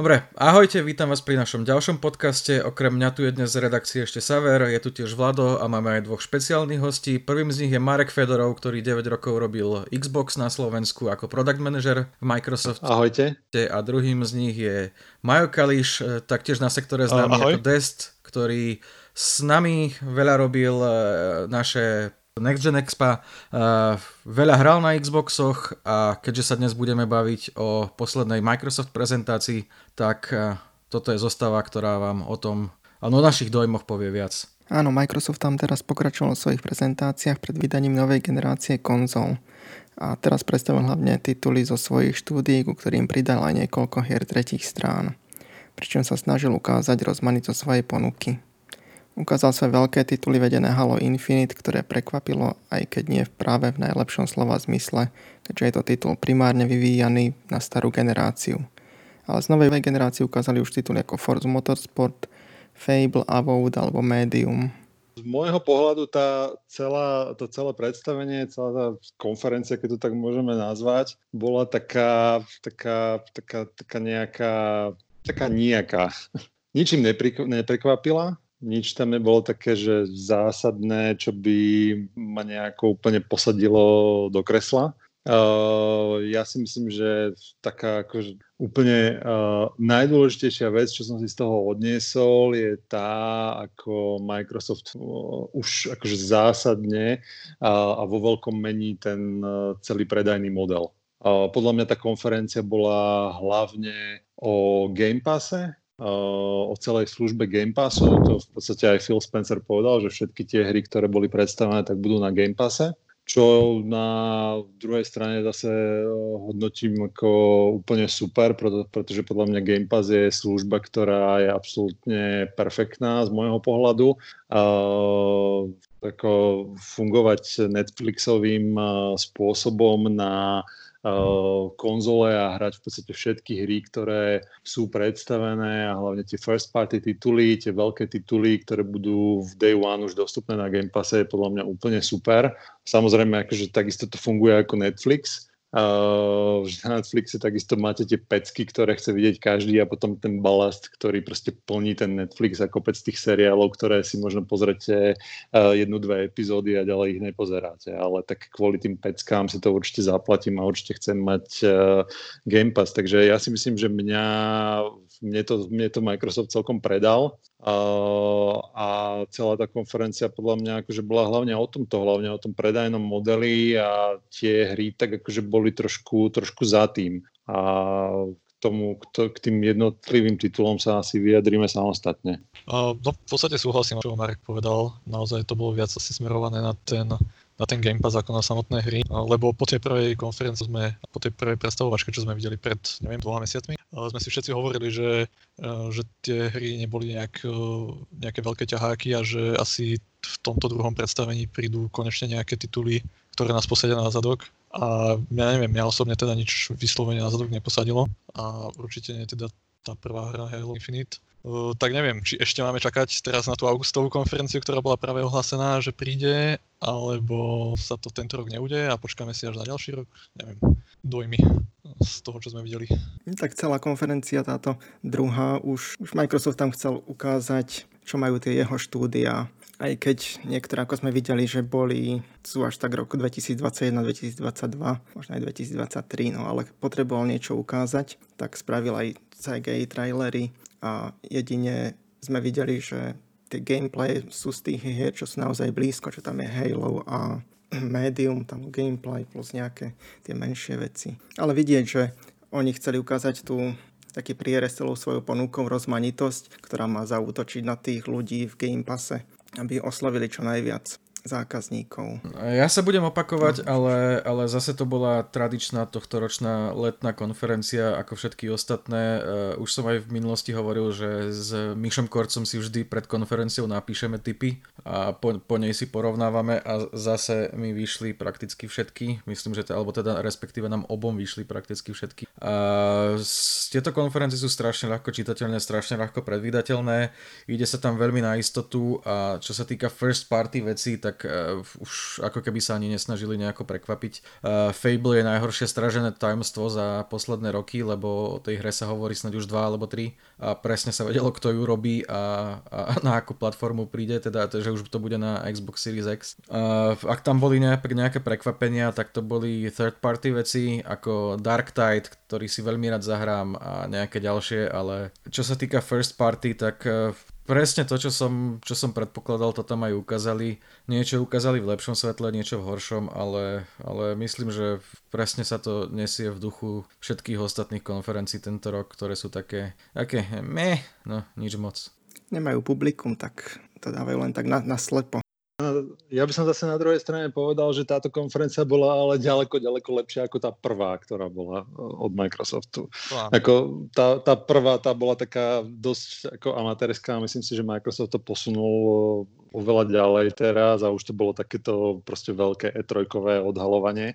Dobre, ahojte, vítam vás pri našom ďalšom podcaste. Okrem mňa tu je dnes z redakcie ešte Saver, je tu tiež Vlado a máme aj dvoch špeciálnych hostí. Prvým z nich je Marek Fedorov, ktorý 9 rokov robil Xbox na Slovensku ako product manager v Microsoft. Ahojte. A druhým z nich je Majo Kališ, e, taktiež na sektore známy ako Dest, ktorý s nami veľa robil e, naše Next Gen Expa. Uh, veľa hral na Xboxoch a keďže sa dnes budeme baviť o poslednej Microsoft prezentácii, tak uh, toto je zostava, ktorá vám o tom a o našich dojmoch povie viac. Áno, Microsoft tam teraz pokračoval v svojich prezentáciách pred vydaním novej generácie konzol. A teraz predstavil hlavne tituly zo svojich štúdií, ku ktorým pridal aj niekoľko hier tretich strán. Pričom sa snažil ukázať rozmanito svojej ponuky. Ukázal sa veľké tituly vedené Halo Infinite, ktoré prekvapilo, aj keď nie práve v najlepšom slova zmysle, keďže je to titul primárne vyvíjaný na starú generáciu. Ale z novej generácie ukázali už tituly ako Forza Motorsport, Fable, Avowed alebo Medium. Z môjho pohľadu tá celá, to celé predstavenie, celá tá konferencia, keď to tak môžeme nazvať, bola taká, taká, taká, taká nejaká, taká nejaká. Ničím neprekvapila, nič tam nebolo také, že zásadné, čo by ma nejako úplne posadilo do kresla. Uh, ja si myslím, že taká akože úplne uh, najdôležitejšia vec, čo som si z toho odniesol, je tá, ako Microsoft uh, už akože zásadne uh, a vo veľkom mení ten uh, celý predajný model. Uh, podľa mňa tá konferencia bola hlavne o Game Passe, o celej službe Game Passu. To v podstate aj Phil Spencer povedal, že všetky tie hry, ktoré boli predstavené, tak budú na Game Passe. Čo na druhej strane zase hodnotím ako úplne super, pretože podľa mňa Game Pass je služba, ktorá je absolútne perfektná z môjho pohľadu. ako fungovať Netflixovým spôsobom na Eh, konzole a hrať v podstate všetky hry, ktoré sú predstavené a hlavne tie first party tituly, tie veľké tituly, ktoré budú v day one už dostupné na Game Passe je podľa mňa úplne super. Samozrejme, akože takisto to funguje ako Netflix, Uh, na Netflixe takisto máte tie pecky, ktoré chce vidieť každý a potom ten balast, ktorý proste plní ten Netflix a kopec tých seriálov, ktoré si možno pozrete uh, jednu, dve epizódy a ďalej ich nepozeráte. Ale tak kvôli tým peckám si to určite zaplatím a určite chcem mať uh, Game Pass. Takže ja si myslím, že mňa, mne, to, mne to Microsoft celkom predal a celá tá konferencia podľa mňa akože bola hlavne o tomto, hlavne o tom predajnom modeli a tie hry tak akože boli trošku, trošku za tým. A tomu, k, tým jednotlivým titulom sa asi vyjadríme samostatne. No v podstate súhlasím, čo Marek povedal. Naozaj to bolo viac asi smerované na ten na ten Game Pass ako na samotné hry, lebo po tej prvej konferencii sme, po tej prvej predstavovačke, čo sme videli pred, neviem, dvoma mesiacmi, sme si všetci hovorili, že, že tie hry neboli nejak, nejaké veľké ťaháky a že asi v tomto druhom predstavení prídu konečne nejaké tituly, ktoré nás posadia na zadok. A ja neviem, ja osobne teda nič vyslovene na zadok neposadilo a určite nie teda tá prvá hra Halo Infinite. Tak neviem, či ešte máme čakať teraz na tú augustovú konferenciu, ktorá bola práve ohlásená, že príde, alebo sa to tento rok neudeje a počkáme si až na ďalší rok. Neviem, dojmy z toho, čo sme videli. Tak celá konferencia táto druhá, už, už Microsoft tam chcel ukázať, čo majú tie jeho štúdia aj keď niektoré, ako sme videli, že boli, sú až tak roku 2021-2022, možno aj 2023, no ale potreboval niečo ukázať, tak spravil aj CGI trailery a jedine sme videli, že tie gameplay sú z tých hier, čo sú naozaj blízko, čo tam je Halo a Medium, tam gameplay plus nejaké tie menšie veci. Ale vidieť, že oni chceli ukázať tú taký prierez celou svojou ponukou rozmanitosť, ktorá má zautočiť na tých ľudí v Game Passe aby oslavili čo najviac zákazníkov. Ja sa budem opakovať, ale, ale zase to bola tradičná tohtoročná letná konferencia ako všetky ostatné. Uh, už som aj v minulosti hovoril, že s Myšom Korcom si vždy pred konferenciou napíšeme tipy a po, po nej si porovnávame a zase mi vyšli prakticky všetky, myslím, že to, alebo teda respektíve nám obom vyšli prakticky všetky. A tieto konferencie sú strašne ľahko čitateľné, strašne ľahko predvídateľné, ide sa tam veľmi na istotu a čo sa týka first party vecí, tak uh, už ako keby sa ani nesnažili nejako prekvapiť. Uh, Fable je najhoršie stražené tajomstvo za posledné roky, lebo o tej hre sa hovorí snad už dva alebo tri a presne sa vedelo, kto ju robí a, a na akú platformu príde, teda že už to bude na Xbox Series X. Uh, ak tam boli nejaké prekvapenia, tak to boli third party veci ako Dark Tide, ktorý si veľmi rád zahrám a nejaké ďalšie, ale čo sa týka first party, tak uh, presne to, čo som, čo som predpokladal, to tam aj ukázali. Niečo ukázali v lepšom svetle, niečo v horšom, ale, ale myslím, že presne sa to nesie v duchu všetkých ostatných konferencií tento rok, ktoré sú také, také meh, no nič moc. Nemajú publikum, tak to dávajú len tak na, na slepo. Ja by som zase na druhej strane povedal, že táto konferencia bola ale ďaleko, ďaleko lepšia ako tá prvá, ktorá bola e, od Microsoftu. Wow. Ako tá, tá prvá, tá bola taká dosť ako amatérska a myslím si, že Microsoft to posunul e, oveľa ďalej teraz a už to bolo takéto proste veľké E3 odhalovanie.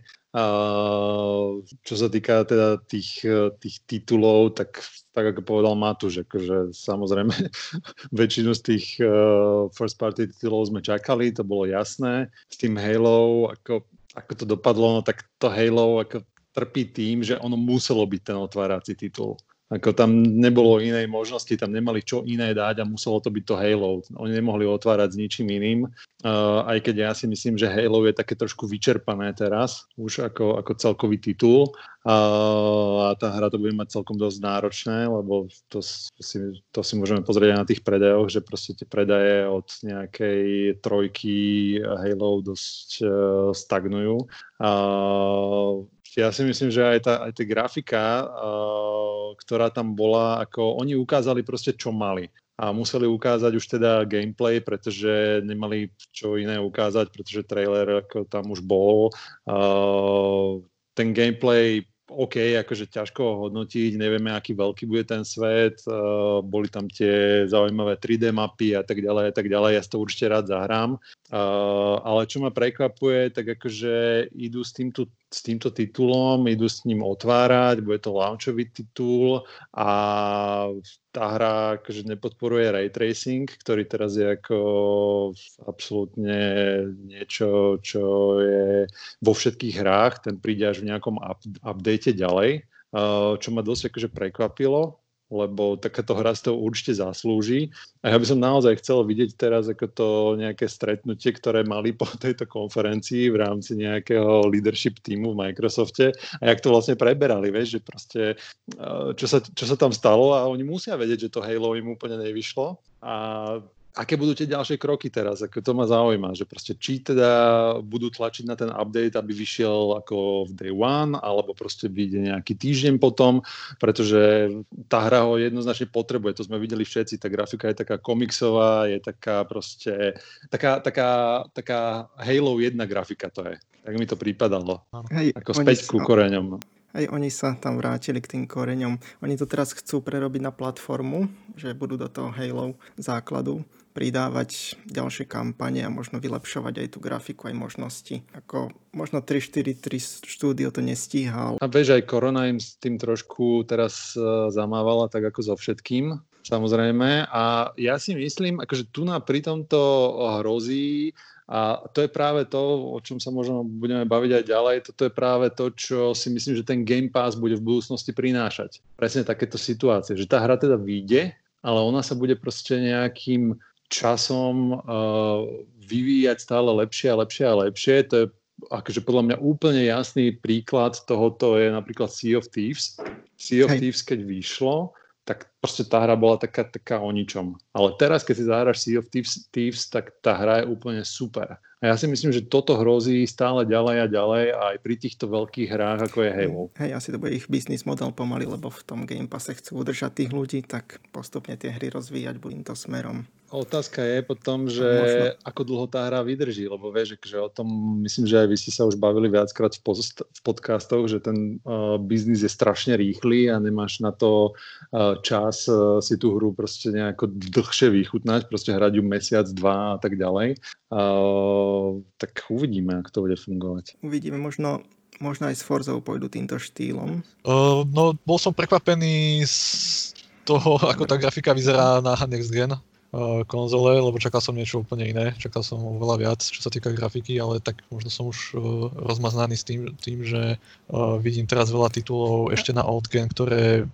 Čo sa týka teda tých, tých titulov, tak, tak ako povedal Matúš, akože samozrejme väčšinu z tých uh, first party titulov sme čakali, to bolo jasné. S tým Halo, ako, ako to dopadlo, no tak to Halo ako trpí tým, že ono muselo byť ten otvárací titul. Ako tam nebolo inej možnosti, tam nemali čo iné dať a muselo to byť to Halo. Oni nemohli otvárať s ničím iným, uh, aj keď ja si myslím, že Halo je také trošku vyčerpané teraz, už ako, ako celkový titul uh, a tá hra to bude mať celkom dosť náročné, lebo to si, to si môžeme pozrieť aj na tých predajoch, že proste tie predaje od nejakej trojky Halo dosť uh, stagnujú. Uh, ja si myslím, že aj tá, aj tá grafika, uh, ktorá tam bola, ako oni ukázali proste, čo mali. A museli ukázať už teda gameplay, pretože nemali čo iné ukázať, pretože trailer ako tam už bol. Uh, ten gameplay OK, akože ťažko ho hodnotiť, nevieme, aký veľký bude ten svet, uh, boli tam tie zaujímavé 3D mapy a tak ďalej a tak ďalej, ja si to určite rád zahrám, uh, ale čo ma prekvapuje, tak akože idú s týmto, s týmto titulom, idú s ním otvárať, bude to launchový titul a tá hra akože nepodporuje ray tracing, ktorý teraz je ako absolútne niečo, čo je vo všetkých hrách, ten príde až v nejakom up, update ďalej, čo ma dosť akože prekvapilo, lebo takáto hra si to určite zaslúži. A ja by som naozaj chcel vidieť teraz ako to nejaké stretnutie, ktoré mali po tejto konferencii v rámci nejakého leadership týmu v Microsofte a jak to vlastne preberali, vieš, že proste čo sa, čo sa tam stalo a oni musia vedieť, že to Halo im úplne nevyšlo a aké budú tie ďalšie kroky teraz? Ako to ma zaujíma, že proste či teda budú tlačiť na ten update, aby vyšiel ako v day one, alebo proste vyjde nejaký týždeň potom, pretože tá hra ho jednoznačne potrebuje, to sme videli všetci, tá grafika je taká komiksová, je taká proste, taká, taká, taká Halo 1 grafika to je. Tak mi to prípadalo. Hej, ako späť ku koreňom. Aj oni sa tam vrátili k tým koreňom. Oni to teraz chcú prerobiť na platformu, že budú do toho Halo základu pridávať ďalšie kampane a možno vylepšovať aj tú grafiku, aj možnosti. Ako možno 3-4-3 štúdio to nestíhal. A vieš, aj korona im s tým trošku teraz uh, zamávala, tak ako so všetkým, samozrejme. A ja si myslím, akože tu na pri tomto hrozí a to je práve to, o čom sa možno budeme baviť aj ďalej. Toto je práve to, čo si myslím, že ten Game Pass bude v budúcnosti prinášať. Presne takéto situácie, že tá hra teda vyjde, ale ona sa bude proste nejakým časom uh, vyvíjať stále lepšie a lepšie a lepšie. To je akože podľa mňa úplne jasný príklad tohoto je napríklad Sea of Thieves. Sea of Hej. Thieves, keď vyšlo, tak proste tá hra bola taká, taká o ničom. Ale teraz, keď si zahráš Sea of Thieves, Thieves, tak tá hra je úplne super. A ja si myslím, že toto hrozí stále ďalej a ďalej aj pri týchto veľkých hrách, ako je Halo. Hej, asi to bude ich business model pomaly, lebo v tom Game Passe chcú udržať tých ľudí, tak postupne tie hry rozvíjať budú to smerom. Otázka je potom, že Možno. ako dlho tá hra vydrží, lebo vieš, že o tom myslím, že aj vy ste sa už bavili viackrát v, post- v podcastoch, že ten uh, biznis je strašne rýchly a nemáš na to uh, čas čas uh, si tú hru proste nejako dlhšie vychutnať, proste hrať ju mesiac, dva a tak ďalej. Uh, tak uvidíme, ako to bude fungovať. Uvidíme, možno možno aj s Forzou pôjdu týmto štýlom? Uh, no, bol som prekvapený z toho, ako tá grafika vyzerá na Next Gen konzole, lebo čakal som niečo úplne iné, čakal som oveľa viac, čo sa týka grafiky, ale tak možno som už uh, rozmaznaný s tým, tým že uh, vidím teraz veľa titulov ešte na old gen, ktoré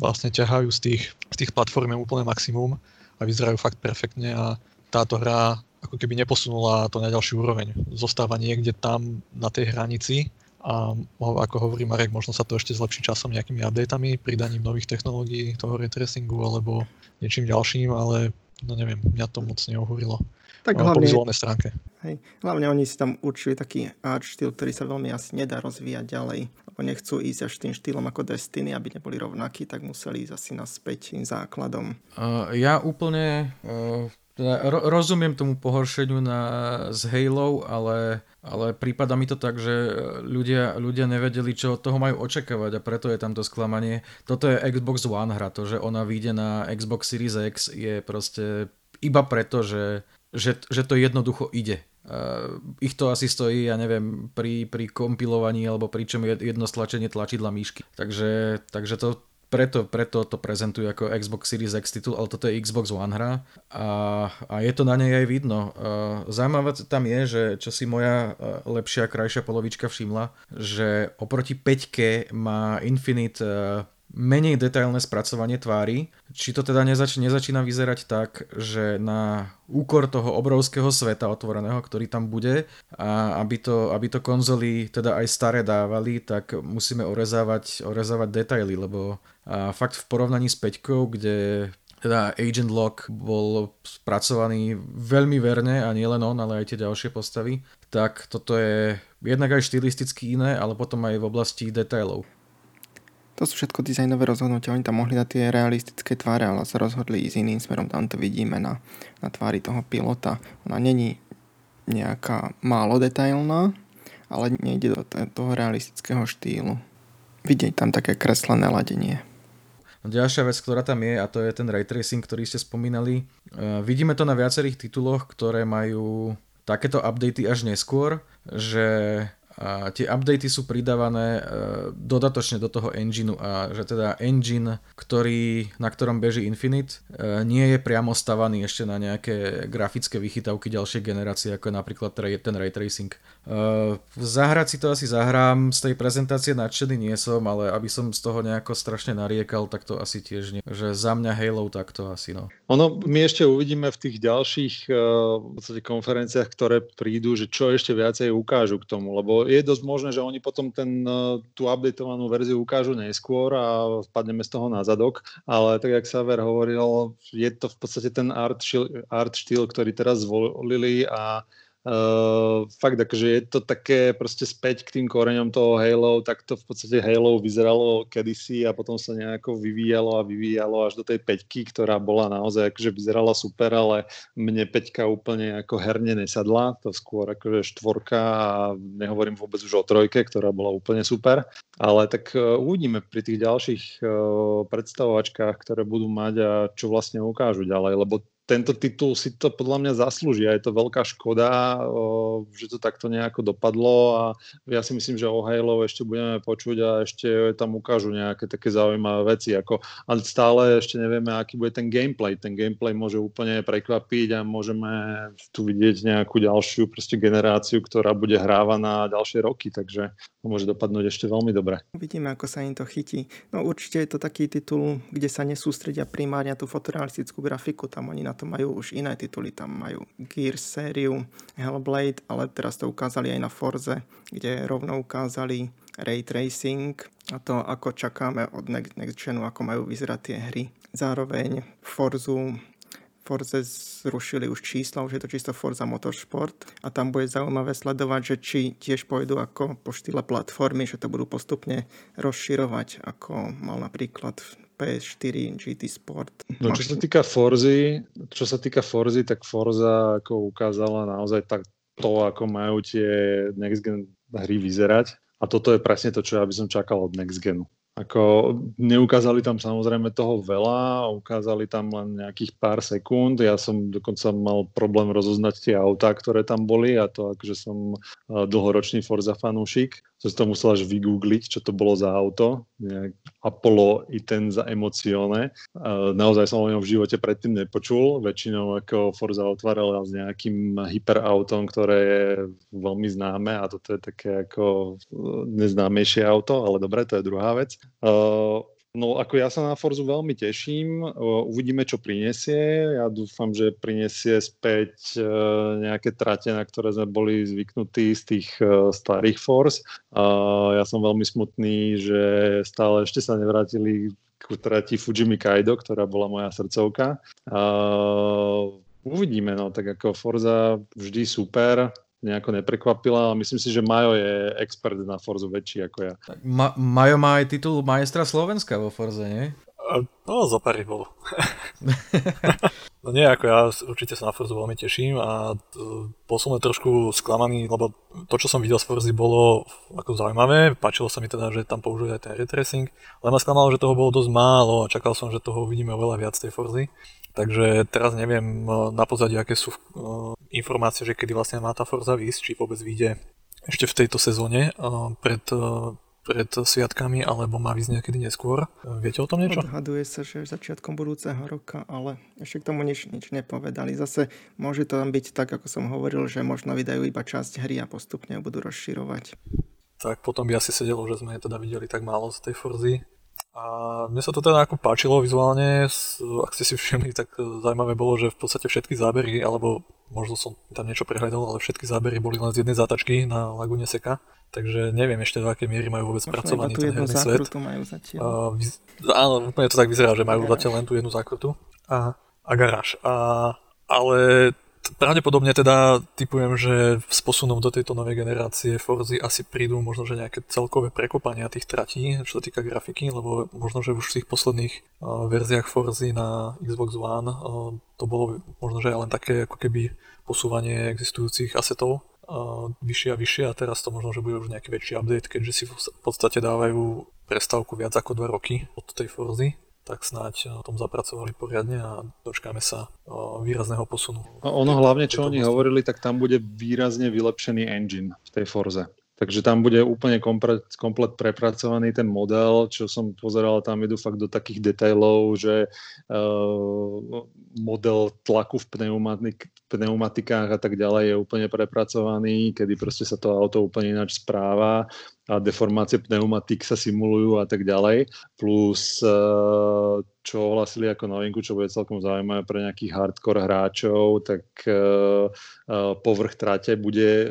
vlastne ťahajú z tých, z tých platform úplne maximum a vyzerajú fakt perfektne a táto hra ako keby neposunula to na ďalší úroveň. Zostáva niekde tam na tej hranici a ako hovorí Marek, možno sa to ešte zlepší časom nejakými updatami, pridaním nových technológií toho retracingu alebo niečím ďalším, ale no neviem, mňa to moc neohúrilo. Tak hlavne, po vizuálnej stránke. Hej, hlavne oni si tam určili taký art štýl, ktorý sa veľmi asi nedá rozvíjať ďalej, lebo nechcú ísť až tým štýlom ako Destiny, aby neboli rovnakí, tak museli ísť asi naspäť tým základom. Uh, ja úplne uh, teda ro- rozumiem tomu pohoršeniu na, z Halo, ale, ale prípada mi to tak, že ľudia, ľudia nevedeli, čo od toho majú očakávať a preto je tam to sklamanie. Toto je Xbox One hra, to, že ona vyjde na Xbox Series X je proste iba preto, že, že, že to jednoducho ide. Uh, ich to asi stojí, ja neviem, pri, pri kompilovaní alebo pri čom jedno stlačenie tlačidla myšky. Takže, takže to, preto, preto to prezentujú ako Xbox Series X titul, ale toto je Xbox One hra a, a je to na nej aj vidno. Zaujímavé tam je, že čo si moja lepšia, krajšia polovička všimla, že oproti 5 má Infinite menej detailné spracovanie tvári. Či to teda nezač- nezačína vyzerať tak, že na úkor toho obrovského sveta otvoreného, ktorý tam bude a aby to, aby to konzoly teda aj staré dávali, tak musíme orezávať, orezávať detaily, lebo a fakt v porovnaní s Peťkou, kde teda Agent Lock bol spracovaný veľmi verne a nielen on, ale aj tie ďalšie postavy, tak toto je jednak aj štilisticky iné, ale potom aj v oblasti detailov. To sú všetko dizajnové rozhodnutia, oni tam mohli dať tie realistické tváre, ale sa rozhodli ísť iným smerom, tam to vidíme na, na tvári toho pilota. Ona není nejaká málo detailná, ale nejde do toho realistického štýlu. Vidieť tam také kreslené ladenie. No, ďalšia vec, ktorá tam je, a to je ten ray tracing, ktorý ste spomínali. Uh, vidíme to na viacerých tituloch, ktoré majú takéto updaty až neskôr, že a tie updaty sú pridávané e, dodatočne do toho engineu a že teda engine, ktorý, na ktorom beží Infinite, e, nie je priamo stavaný ešte na nejaké grafické vychytavky ďalšej generácie, ako je napríklad ten ray tracing. Uh, zahrať si to asi zahrám, z tej prezentácie nadšený nie som, ale aby som z toho nejako strašne nariekal, tak to asi tiež nie. Že za mňa Halo tak to asi no. Ono, my ešte uvidíme v tých ďalších v konferenciách, ktoré prídu, že čo ešte viacej ukážu k tomu, lebo je dosť možné, že oni potom ten, uh, tú updatovanú verziu ukážu neskôr a spadneme z toho na zadok, ale tak jak Saver hovoril, je to v podstate ten art, art štýl, ktorý teraz zvolili a Uh, fakt, akože je to také proste späť k tým koreňom toho Halo, tak to v podstate Halo vyzeralo kedysi a potom sa nejako vyvíjalo a vyvíjalo až do tej peťky, ktorá bola naozaj akože vyzerala super, ale mne peťka úplne ako herne nesadla, to skôr akože štvorka a nehovorím vôbec už o trojke, ktorá bola úplne super, ale tak uh, uvidíme pri tých ďalších uh, predstavovačkách, ktoré budú mať a čo vlastne ukážu ďalej, lebo tento titul si to podľa mňa zaslúži a je to veľká škoda, že to takto nejako dopadlo a ja si myslím, že o Halo ešte budeme počuť a ešte tam ukážu nejaké také zaujímavé veci, ako, ale stále ešte nevieme, aký bude ten gameplay. Ten gameplay môže úplne prekvapiť a môžeme tu vidieť nejakú ďalšiu proste generáciu, ktorá bude hrávaná ďalšie roky, takže to môže dopadnúť ešte veľmi dobre. Uvidíme, ako sa im to chytí. No určite je to taký titul, kde sa nesústredia primárne tú fotorealistickú grafiku, tam oni na to majú už iné tituly, tam majú Gears sériu, Hellblade, ale teraz to ukázali aj na Forze, kde rovno ukázali ray tracing a to, ako čakáme od Next, Next Genu, ako majú vyzerať tie hry. Zároveň Forzu Forze zrušili už čísla, už je to čisto Forza Motorsport a tam bude zaujímavé sledovať, že či tiež pôjdu ako po štýle platformy, že to budú postupne rozširovať, ako mal napríklad PS4 GT Sport. No čo sa týka Forzy, čo sa týka Forzy, tak Forza ako ukázala naozaj tak to, ako majú tie next gen hry vyzerať. A toto je presne to, čo ja by som čakal od next genu Ako neukázali tam samozrejme toho veľa, ukázali tam len nejakých pár sekúnd. Ja som dokonca mal problém rozoznať tie autá, ktoré tam boli a to akože som dlhoročný Forza fanúšik. Som si to musel až vygoogliť, čo to bolo za auto. Nejak Apollo Itenza Emocione. Naozaj som o ňom v živote predtým nepočul. Väčšinou ako Forza otváral s nejakým hyperautom, ktoré je veľmi známe a toto je také ako neznámejšie auto, ale dobre, to je druhá vec. No ako ja sa na Forzu veľmi teším, uvidíme, čo prinesie. Ja dúfam, že prinesie späť uh, nejaké trate, na ktoré sme boli zvyknutí z tých starých Forz. Ja som veľmi smutný, že stále ešte sa nevrátili k trati Fujimi Kaido, ktorá bola moja srdcovka. Uvidíme, no, tak ako Forza vždy super, nejako neprekvapila, ale myslím si, že Majo je expert na Forzu väčší ako ja. Ma- Majo má aj titul majstra Slovenska vo Forze, nie? No, zo pár bolo. no nie, ako ja určite sa na Forzu veľmi teším a bol som len trošku sklamaný, lebo to, čo som videl z Forzy, bolo ako zaujímavé. Páčilo sa mi teda, že tam použili aj ten retracing, ale ma sklamalo, že toho bolo dosť málo a čakal som, že toho uvidíme oveľa viac tej Forzy. Takže teraz neviem na pozadí, aké sú informácie, že kedy vlastne má tá Forza výsť, či vôbec vyjde ešte v tejto sezóne pred, pred sviatkami, alebo má výsť niekedy neskôr. Viete o tom niečo? Odhaduje sa, že začiatkom budúceho roka, ale ešte k tomu nič, nič nepovedali. Zase môže to tam byť tak, ako som hovoril, že možno vydajú iba časť hry a postupne budú rozširovať. Tak potom by asi sedelo, že sme teda videli tak málo z tej Forzy. A mne sa to teda ako páčilo vizuálne, ak ste si všimli, tak zaujímavé bolo, že v podstate všetky zábery, alebo možno som tam niečo prehľadol, ale všetky zábery boli len z jednej zátačky na Lagune Seka. Takže neviem ešte do akej miery majú vôbec spracovaný ten herný svet. majú zatiaľ. A, áno, úplne to tak vyzerá, že majú zatiaľ len tú jednu zákrutu a, a garáž. A, ale pravdepodobne teda typujem, že s posunom do tejto novej generácie Forzy asi prídu možno, že nejaké celkové prekopania tých tratí, čo sa týka grafiky, lebo možno, že už v tých posledných uh, verziách Forzy na Xbox One uh, to bolo možno, že len také ako keby posúvanie existujúcich asetov uh, vyššie a vyššie a teraz to možno, že bude už nejaký väčší update, keďže si v podstate dávajú prestávku viac ako 2 roky od tej Forzy tak snáď o tom zapracovali poriadne a dočkáme sa výrazného posunu. Ono hlavne, čo oni hovorili, tak tam bude výrazne vylepšený engine v tej Forze. Takže tam bude úplne komplet, komplet prepracovaný ten model, čo som pozeral, tam idú fakt do takých detailov, že uh, model tlaku v pneumatik, pneumatikách a tak ďalej je úplne prepracovaný, kedy proste sa to auto úplne ináč správa a deformácie pneumatik sa simulujú a tak ďalej. Plus uh, čo ohlasili ako novinku, čo bude celkom zaujímavé pre nejakých hardcore hráčov, tak uh, uh, povrch trate bude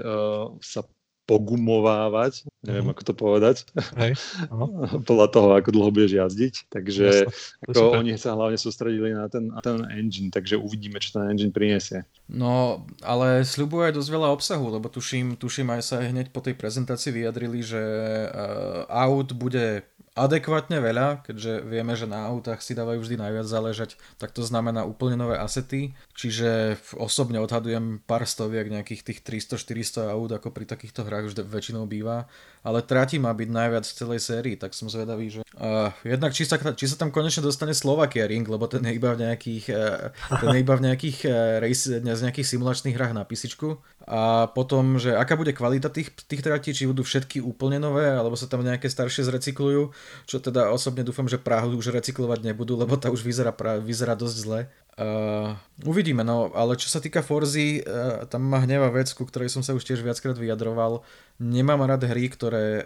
sa pogumovávať, neviem mm. ako to povedať, Hej, podľa toho, ako dlho budeš jazdiť. Takže Jasne, ako oni sa hlavne sústredili na ten, na ten engine, takže uvidíme, čo ten engine priniesie. No, ale sľubuje aj dosť veľa obsahu, lebo tuším, tuším aj sa hneď po tej prezentácii vyjadrili, že uh, aut bude adekvátne veľa, keďže vieme, že na autách si dávajú vždy najviac záležať, tak to znamená úplne nové asety, čiže osobne odhadujem pár stoviek nejakých tých 300-400 aut, ako pri takýchto hrách už väčšinou býva, ale tráti má byť najviac v celej sérii, tak som zvedavý, že uh, jednak či sa, či sa tam konečne dostane Slovakia Ring, lebo ten je iba v nejakých, uh, ten je iba v nejakých, uh, race, z nejakých simulačných hrách na písičku a potom, že aká bude kvalita tých, tých tratí, či budú všetky úplne nové, alebo sa tam nejaké staršie zrecyklujú čo teda osobne dúfam, že Prahu už recyklovať nebudú, lebo tá už vyzerá, vyzerá dosť zle. Uh, uvidíme, no, ale čo sa týka Forzy, uh, tam ma hneva vec, ku ktorej som sa už tiež viackrát vyjadroval. Nemám rád hry, ktoré uh,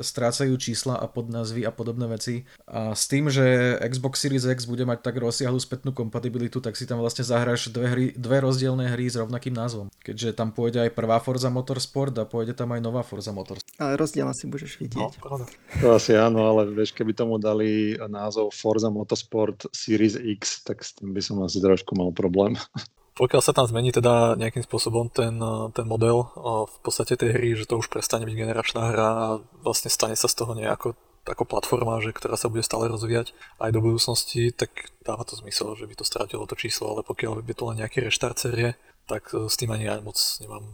strácajú čísla a podnazvy a podobné veci. A s tým, že Xbox Series X bude mať tak rozsiahlu spätnú kompatibilitu, tak si tam vlastne zahráš dve, hry, dve rozdielne hry s rovnakým názvom. Keďže tam pôjde aj prvá Forza Motorsport a pôjde tam aj nová Forza Motorsport. Ale rozdiel asi budeš vidieť. No, to asi áno, ale vieš, keby tomu dali názov Forza Motorsport Series X, tak s tým by som asi trošku mal problém. Pokiaľ sa tam zmení teda nejakým spôsobom ten, ten model v podstate tej hry, že to už prestane byť generačná hra a vlastne stane sa z toho nejako ako platforma, že, ktorá sa bude stále rozvíjať aj do budúcnosti, tak dáva to zmysel, že by to strátilo to číslo, ale pokiaľ by to len nejaký reštart série, tak e, s tým ani ja moc nemám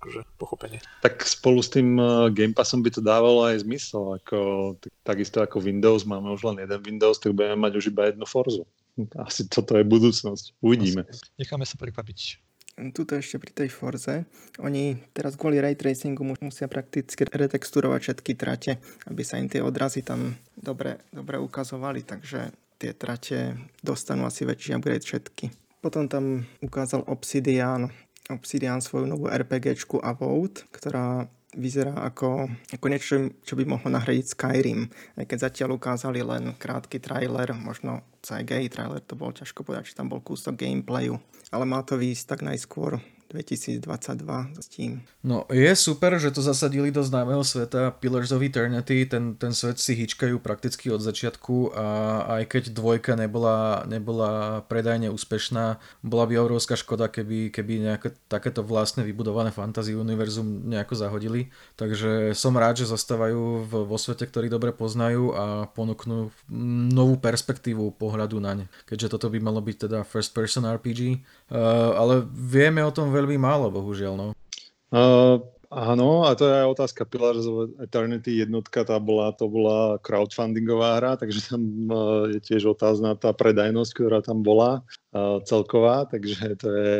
akože pochopenie. Tak spolu s tým uh, Game Passom by to dávalo aj zmysel, ako, takisto ako Windows, máme už len jeden Windows, tak budeme mať už iba jednu Forzu. Asi toto je budúcnosť. Uvidíme. Necháme sa prekvapiť tuto ešte pri tej Forze, oni teraz kvôli ray tracingu musia prakticky retexturovať všetky trate, aby sa im tie odrazy tam dobre, dobre ukazovali, takže tie trate dostanú asi väčší upgrade všetky. Potom tam ukázal Obsidian, Obsidian svoju novú RPGčku Avowed, ktorá vyzerá ako, ako niečo, čo by mohlo nahradiť Skyrim. Aj keď zatiaľ ukázali len krátky trailer, možno CGI trailer, to bolo ťažko povedať, či tam bol kúsok gameplayu ale má to výjsť tak najskôr 2022 s tým. No je super, že to zasadili do známeho sveta Pillars of Eternity, ten, ten svet si hýčkajú prakticky od začiatku a aj keď dvojka nebola, nebola predajne úspešná, bola by obrovská škoda, keby, keby nejaké takéto vlastné vybudované fantasy univerzum nejako zahodili. Takže som rád, že zostávajú vo svete, ktorý dobre poznajú a ponúknú novú perspektívu pohľadu na ne. Keďže toto by malo byť teda first person RPG, uh, ale vieme o tom veľmi veľmi málo, bohužiaľ. No. Uh, Áno, a to je aj otázka Pillars of Eternity jednotka, tá bola, to bola crowdfundingová hra, takže tam je tiež otázna tá predajnosť, ktorá tam bola celková, takže to je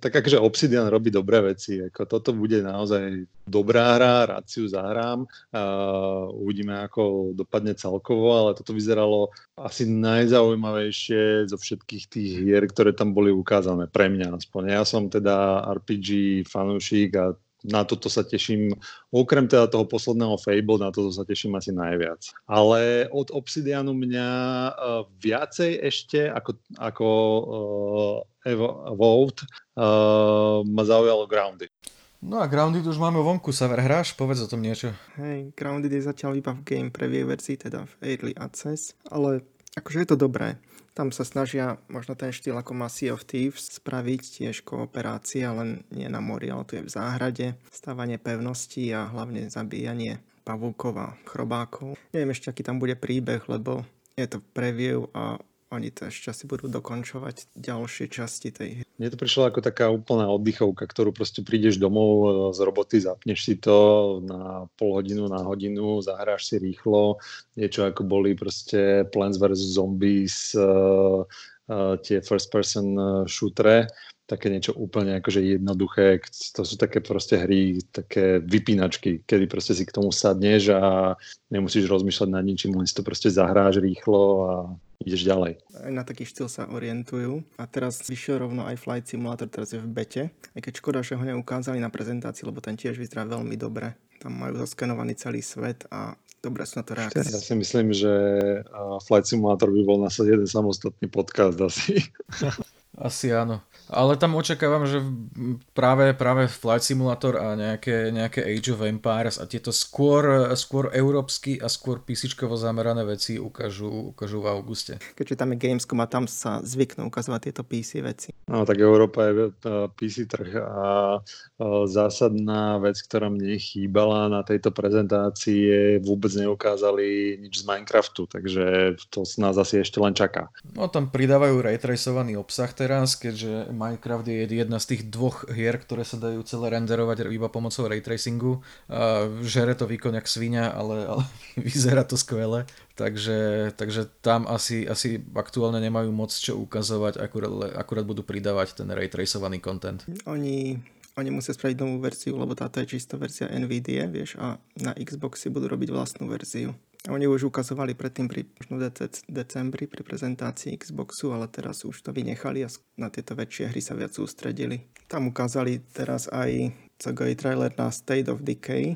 tak akože Obsidian robí dobré veci, ako toto bude naozaj dobrá hra, rád si ju zahrám, uh, uvidíme ako dopadne celkovo, ale toto vyzeralo asi najzaujímavejšie zo všetkých tých hier, ktoré tam boli ukázané, pre mňa aspoň. Ja som teda RPG fanúšik a na toto sa teším, okrem teda toho posledného Fable, na toto sa teším asi najviac. Ale od Obsidianu mňa uh, viacej ešte ako, ako uh, Evolved uh, ma zaujalo Grounded. No a Grounded už máme vonku, sa hráš? Povedz o tom niečo. Hej, Grounded je zatiaľ iba v game preview verzii, teda v Early Access, ale akože je to dobré. Tam sa snažia možno ten štýl ako má Sea of Thieves spraviť tiež kooperácia, len nie na mori, ale tu je v záhrade, stávanie pevností a hlavne zabíjanie pavúkov a chrobákov. Neviem ešte, aký tam bude príbeh, lebo je to preview a oni to ešte asi budú dokončovať ďalšie časti tej hry. Mne to prišlo ako taká úplná oddychovka, ktorú proste prídeš domov e, z roboty, zapneš si to na pol hodinu, na hodinu, zahráš si rýchlo, niečo ako boli proste Plants vs. Zombies, uh, uh, tie first person shootere, také niečo úplne akože jednoduché, to sú také proste hry, také vypínačky, kedy proste si k tomu sadneš a nemusíš rozmýšľať nad ničím, len si to proste zahráš rýchlo a ideš ďalej. Aj na taký štýl sa orientujú a teraz vyšiel rovno aj Flight Simulator, teraz je v bete, aj keď škoda, že ho neukázali na prezentácii, lebo ten tiež vyzerá veľmi dobre. Tam majú zaskenovaný celý svet a dobre sú na to reakcie. Ja si myslím, že Flight Simulator by bol na jeden samostatný podcast asi. Asi áno. Ale tam očakávam, že práve, práve Flight Simulator a nejaké, nejaké Age of Empires a tieto skôr, skôr európsky a skôr písičkovo zamerané veci ukážu, ukážu v auguste. Keďže tam je Gamescom a tam sa zvyknú ukazovať tieto PC veci. No tak Európa je PC trh a zásadná vec, ktorá mne chýbala na tejto prezentácii je vôbec neukázali nič z Minecraftu, takže to nás asi ešte len čaká. No tam pridávajú raytracovaný obsah teraz, keďže Minecraft je jedna z tých dvoch hier, ktoré sa dajú celé renderovať iba pomocou ray tracingu. žere to výkon jak svinia, ale, ale vyzerá to skvele. Takže, takže tam asi, asi aktuálne nemajú moc čo ukazovať, akurát, akurát budú pridávať ten ray tracovaný content. Oni oni musia spraviť novú verziu, lebo táto je čisto verzia NVIDIA, vieš, a na Xbox si budú robiť vlastnú verziu. Oni už ukazovali predtým pri možno dec- decembri pri prezentácii Xboxu, ale teraz už to vynechali a na tieto väčšie hry sa viac sústredili. Tam ukázali teraz aj CGI trailer na State of Decay,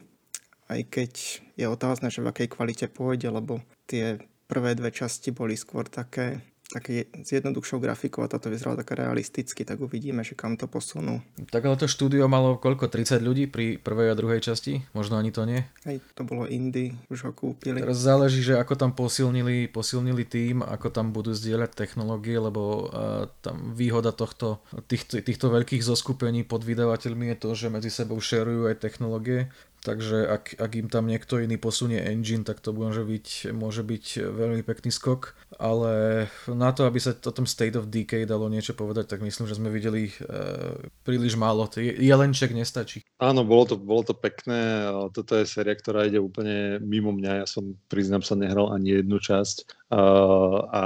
aj keď je otázne, že v akej kvalite pôjde, lebo tie prvé dve časti boli skôr také také s jednoduchšou grafikou a táto vyzerala také realisticky, tak uvidíme, že kam to posunú. Tak ale to štúdio malo koľko? 30 ľudí pri prvej a druhej časti? Možno ani to nie? Hej, to bolo Indy, už ho kúpili. Teraz záleží, že ako tam posilnili, posilnili tým, ako tam budú zdieľať technológie, lebo uh, tam výhoda tohto, týchto, týchto veľkých zoskupení pod vydavateľmi je to, že medzi sebou šerujú aj technológie takže ak, ak im tam niekto iný posunie engine, tak to môže byť, môže byť veľmi pekný skok, ale na to, aby sa o tom State of Decay dalo niečo povedať, tak myslím, že sme videli e, príliš málo. Jelenček nestačí. Áno, bolo to, bolo to pekné. Toto je séria, ktorá ide úplne mimo mňa. Ja som, priznám sa, nehral ani jednu časť a, a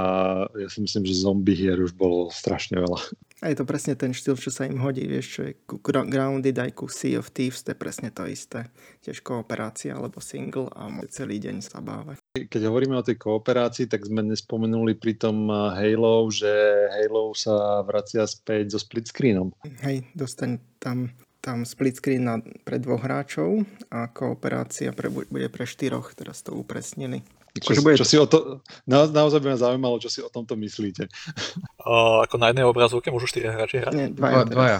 ja si myslím, že zombie hier už bolo strašne veľa. A je to presne ten štýl, čo sa im hodí, vieš, čo je ku Grounded aj ku Sea of Thieves, to je presne to isté. Tiež kooperácia alebo single a celý deň sa bávať. Keď hovoríme o tej kooperácii, tak sme nespomenuli pri tom Halo, že Halo sa vracia späť so split screenom. Hej, dostaň tam tam split screen na, pre dvoch hráčov a kooperácia pre, bude pre štyroch, teraz to upresnili. Čo, bude... čo si o to, na, naozaj by ma zaujímalo, čo si o tomto myslíte. O, ako na jednej obrazovke môžu 4 hráči hrať? Nie, dvaja. dvaja.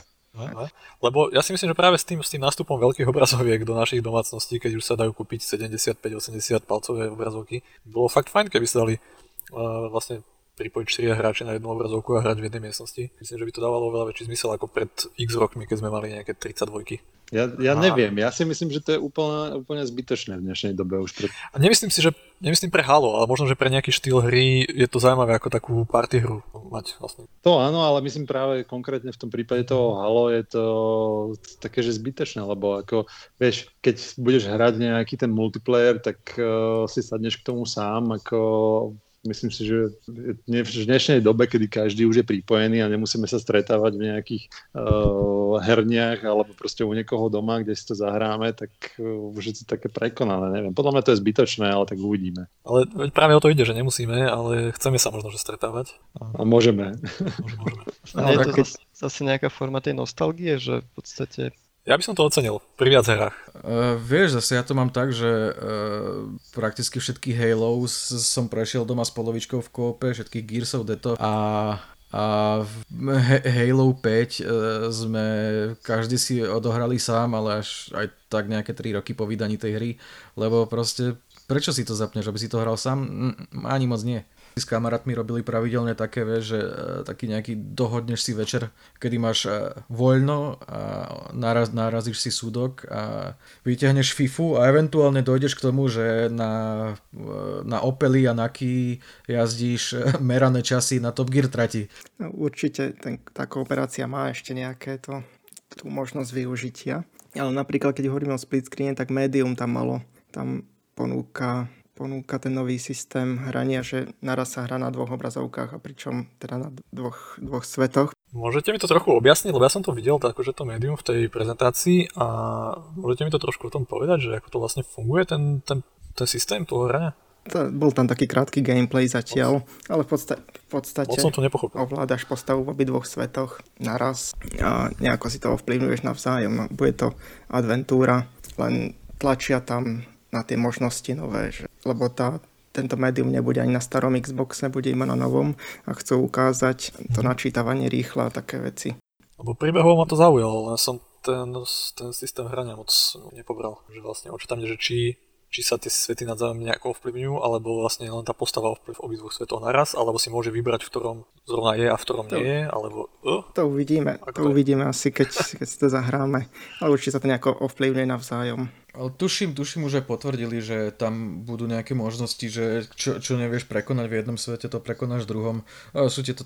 Lebo ja si myslím, že práve s tým, s tým nástupom veľkých obrazoviek do našich domácností, keď už sa dajú kúpiť 75-80 palcové obrazovky, bolo fakt fajn, keby sa dali uh, vlastne pripojiť 4 hráči na jednu obrazovku a hrať v jednej miestnosti. Myslím, že by to dávalo veľa väčší zmysel ako pred x rokmi, keď sme mali nejaké 32. Ja, ja neviem, ja si myslím, že to je úplne, úplne zbytočné v dnešnej dobe už. Pre... A nemyslím si, že nemyslím pre Halo, ale možno, že pre nejaký štýl hry je to zaujímavé ako takú party hru mať vlastne. To áno, ale myslím práve konkrétne v tom prípade toho Halo je to také, že zbytočné, lebo ako, vieš, keď budeš hrať nejaký ten multiplayer, tak uh, si sadneš k tomu sám, ako myslím si, že v dnešnej dobe, kedy každý už je pripojený a nemusíme sa stretávať v nejakých uh, herniach alebo proste u niekoho doma, kde si to zahráme, tak uh, už je to také prekonané. Neviem, podľa mňa to je zbytočné, ale tak uvidíme. Ale práve o to ide, že nemusíme, ale chceme sa možno že stretávať. A, môžeme. Môžeme, môžeme. Ale je to zase, zase nejaká forma tej nostalgie, že v podstate ja by som to ocenil pri viac herách. Uh, vieš, zase ja to mám tak, že uh, prakticky všetky Halo som prešiel doma s polovičkou v kópe, všetkých Gears of Death a a v Halo 5 uh, e, sme každý si odohrali sám, ale až aj tak nejaké 3 roky po vydaní tej hry, lebo proste prečo si to zapneš, aby si to hral sám? Mm, ani moc nie s kamarátmi robili pravidelne také, vieš, že e, taký nejaký dohodneš si večer, kedy máš e, voľno a naraz, narazíš si súdok a vyťahneš FIFU a eventuálne dojdeš k tomu, že na, e, na Opeli a na Ki jazdíš merané časy na Top Gear trati. No, určite ten, tá kooperácia má ešte nejaké to, tú možnosť využitia. Ale napríklad, keď hovoríme o split screen, tak Medium tam malo, tam ponúka ponúka ten nový systém hrania, že naraz sa hrá na dvoch obrazovkách a pričom teda na dvoch, dvoch svetoch. Môžete mi to trochu objasniť, lebo ja som to videl tak, že to médium v tej prezentácii a môžete mi to trošku o tom povedať, že ako to vlastne funguje, ten, ten, ten systém toho hrania? To, bol tam taký krátky gameplay zatiaľ, ale v, podsta- v podstate som to ovládaš postavu v dvoch svetoch naraz a nejako si to ovplyvňuješ navzájom. Bude to adventúra, len tlačia tam na tie možnosti nové, že, lebo tá, tento médium nebude ani na starom Xboxe, bude iba na novom a chcú ukázať to mhm. načítavanie rýchle a také veci. Lebo príbehov ma to zaujalo, len som ten, ten systém hrania moc nepobral. Že vlastne o čo tam je, že či, či sa tie svety navzájom nejako ovplyvňujú, alebo vlastne len tá postava ovplyv obidvoch svetoch naraz, alebo si môže vybrať, v ktorom zrovna je a v ktorom to, nie je, alebo... Uh? To uvidíme, to, to uvidíme asi, keď, keď si to zahráme. Ale určite sa to nejako ovplyvňuje navzájom. Ale tuším, tuším už aj potvrdili, že tam budú nejaké možnosti, že čo, čo nevieš prekonať v jednom svete, to prekonáš v druhom. Sú tieto,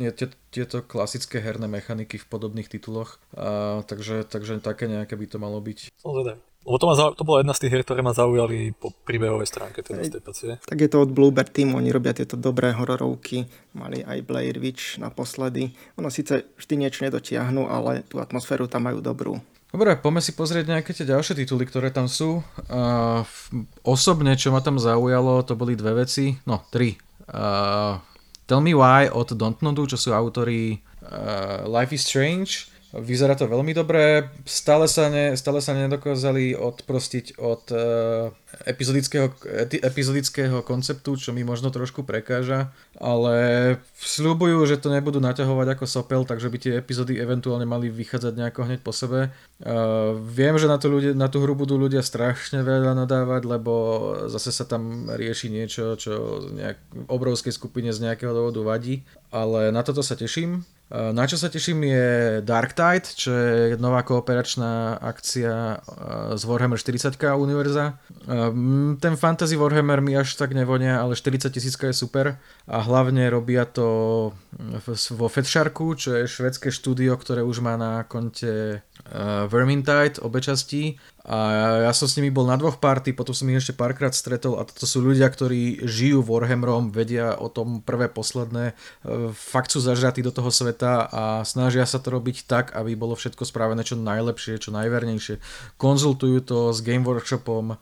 tieto, tieto klasické herné mechaniky v podobných tituloch, a, takže, takže také nejaké by to malo byť. Samozrejme. Lebo to, ma, to bola jedna z tých hier, ktoré ma zaujali po príbehovej stránke tej tej Tak je to od Bluebird Team, oni robia tieto dobré hororovky, mali aj Blair Witch naposledy. Ono síce vždy niečo nedotiahnu, ale tú atmosféru tam majú dobrú. Dobre, poďme si pozrieť nejaké tie ďalšie tituly, ktoré tam sú. Uh, osobne, čo ma tam zaujalo, to boli dve veci, no tri. Uh, Tell Me Why od Dontnodu, čo sú autori uh, Life is Strange Vyzerá to veľmi dobre, stále sa, ne, stále sa nedokázali odprostiť od uh, epizodického, epizodického konceptu, čo mi možno trošku prekáža, ale slúbujú, že to nebudú naťahovať ako sopel, takže by tie epizódy eventuálne mali vychádzať nejako hneď po sebe. Uh, viem, že na, to ľudia, na tú hru budú ľudia strašne veľa nadávať, lebo zase sa tam rieši niečo, čo nejak obrovskej skupine z nejakého dôvodu vadí, ale na toto sa teším. Na čo sa teším je Dark Tide, čo je nová kooperačná akcia z Warhammer 40 univerza. Ten fantasy Warhammer mi až tak nevonia, ale 40 tisícka je super a hlavne robia to vo Fetsharku, čo je švedské štúdio, ktoré už má na konte Vermintide, obe časti a ja som s nimi bol na dvoch party, potom som ich ešte párkrát stretol a toto sú ľudia, ktorí žijú Warhammerom, vedia o tom prvé, posledné, e, fakt sú zažratí do toho sveta a snažia sa to robiť tak, aby bolo všetko spravené čo najlepšie, čo najvernejšie. Konzultujú to s Game Workshopom,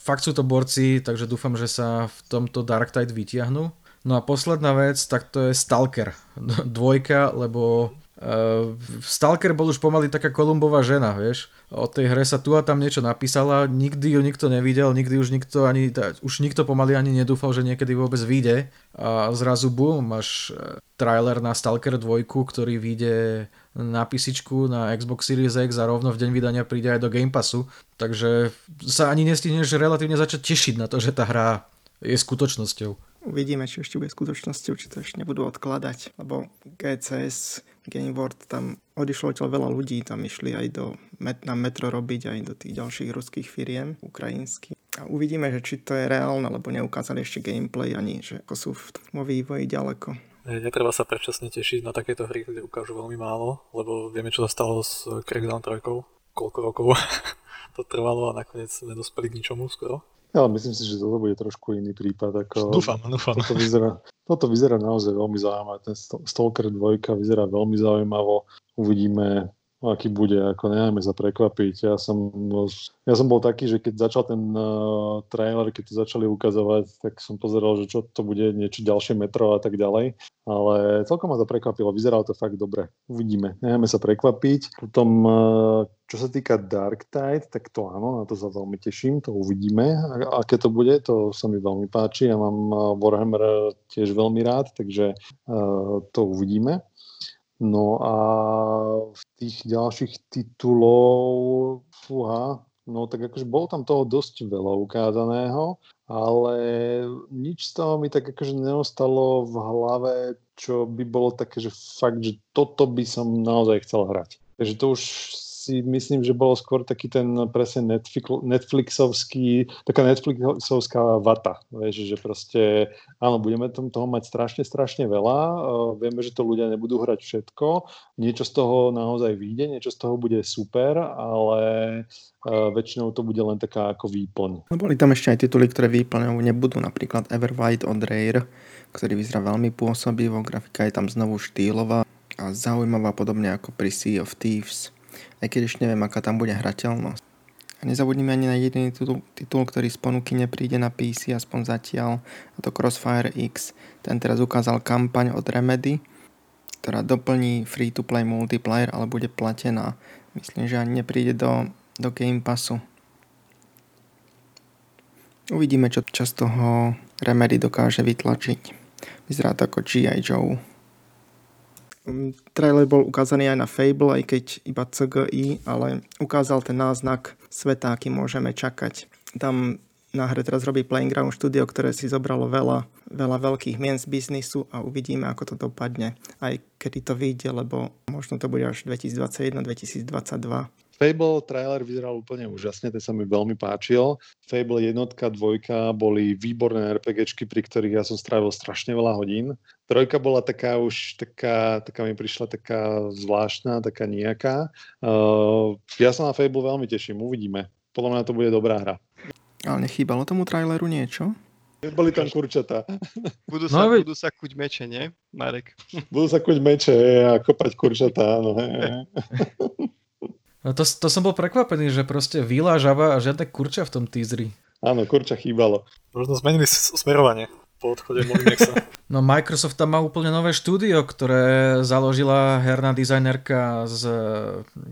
fakt sú to borci, takže dúfam, že sa v tomto Dark Tide vytiahnu. No a posledná vec, tak to je Stalker dvojka, lebo Uh, Stalker bol už pomaly taká Kolumbová žena, vieš. O tej hre sa tu a tam niečo napísala, nikdy ju nikto nevidel, nikdy už nikto ani, už nikto pomaly ani nedúfal, že niekedy vôbec vyjde. A zrazu bum, máš e, trailer na Stalker 2, ktorý vyjde na písičku, na Xbox Series X a rovno v deň vydania príde aj do Game Passu. Takže sa ani nestihneš relatívne začať tešiť na to, že tá hra je skutočnosťou. Uvidíme, či ešte bude skutočnosťou, či to ešte nebudú odkladať, lebo GCS, Game World, tam odišlo čo veľa ľudí, tam išli aj do, na metro robiť, aj do tých ďalších ruských firiem, ukrajinských. A uvidíme, že či to je reálne, lebo neukázali ešte gameplay ani, že ako sú vo vývoji ďaleko. Netreba sa predčasne tešiť na takéto hry, kde ukážu veľmi málo, lebo vieme, čo sa stalo s Crackdown 3, koľko rokov to trvalo a nakoniec sme dospeli k ničomu skoro. Ale myslím si, že toto bude trošku iný prípad. Ako dúfam, dúfam. Toto vyzerá, toto vyzerá naozaj veľmi zaujímavé. Ten Stalker 2 vyzerá veľmi zaujímavo. Uvidíme, aký bude, ako necháme sa prekvapiť. Ja som, ja som bol taký, že keď začal ten uh, trailer, keď to začali ukazovať, tak som pozeral, že čo to bude, niečo ďalšie metro a tak ďalej. Ale celkom ma to prekvapilo, vyzeralo to fakt dobre. Uvidíme, necháme sa prekvapiť. Potom, uh, čo sa týka Dark Tide, tak to áno, na to sa veľmi teším, to uvidíme. A, aké to bude, to sa mi veľmi páči. Ja mám Warhammer tiež veľmi rád, takže uh, to uvidíme. No a v tých ďalších titulov, fúha, no tak akože bolo tam toho dosť veľa ukázaného, ale nič z toho mi tak akože neostalo v hlave, čo by bolo také, že fakt, že toto by som naozaj chcel hrať. Takže to už si myslím, že bolo skôr taký ten presne Netflix, Netflixovský, taká Netflixovská vata, vieš, že proste áno, budeme toho mať strašne, strašne veľa, uh, vieme, že to ľudia nebudú hrať všetko, niečo z toho naozaj vyjde, niečo z toho bude super, ale uh, väčšinou to bude len taká ako výplň. No boli tam ešte aj tituly, ktoré výplňou nebudú, napríklad Everwhite od Rare, ktorý vyzerá veľmi pôsobivo, grafika je tam znovu štýlová a zaujímavá podobne ako pri Sea of Thieves aj keď ešte neviem, aká tam bude hrateľnosť. A nezabudnime ani na jediný titul, titul, ktorý z ponuky nepríde na PC, aspoň zatiaľ, a to Crossfire X. Ten teraz ukázal kampaň od Remedy, ktorá doplní free-to-play multiplayer, ale bude platená. Myslím, že ani nepríde do, do Game Passu. Uvidíme, čo, čo z toho Remedy dokáže vytlačiť. Vyzerá to ako G.I. Joe. Mm, trailer bol ukázaný aj na Fable, aj keď iba CGI, ale ukázal ten náznak sveta, aký môžeme čakať. Tam na hre teraz robí Playing Ground Studio, ktoré si zobralo veľa, veľa veľkých mien z biznisu a uvidíme, ako to dopadne. Aj kedy to vyjde, lebo možno to bude až 2021-2022. Fable trailer vyzeral úplne úžasne, ten sa mi veľmi páčil. Fable jednotka, dvojka boli výborné RPGčky, pri ktorých ja som strávil strašne veľa hodín. Trojka bola taká už, taká, taká mi prišla taká zvláštna, taká nejaká. Uh, ja sa na Fable veľmi teším, uvidíme. Podľa mňa to bude dobrá hra. Ale nechýbalo tomu traileru niečo? Boli tam kurčatá. Budú sa, no, budú sa kuť meče, nie, Marek? Budú sa kuť meče a kopať kurčatá, áno. No to, to som bol prekvapený, že proste Vila, Žaba a žiadne kurča v tom teaseri. Áno, kurča chýbalo. Možno zmenili smerovanie po odchode Molinexa. No Microsoft tam má úplne nové štúdio, ktoré založila herná dizajnerka z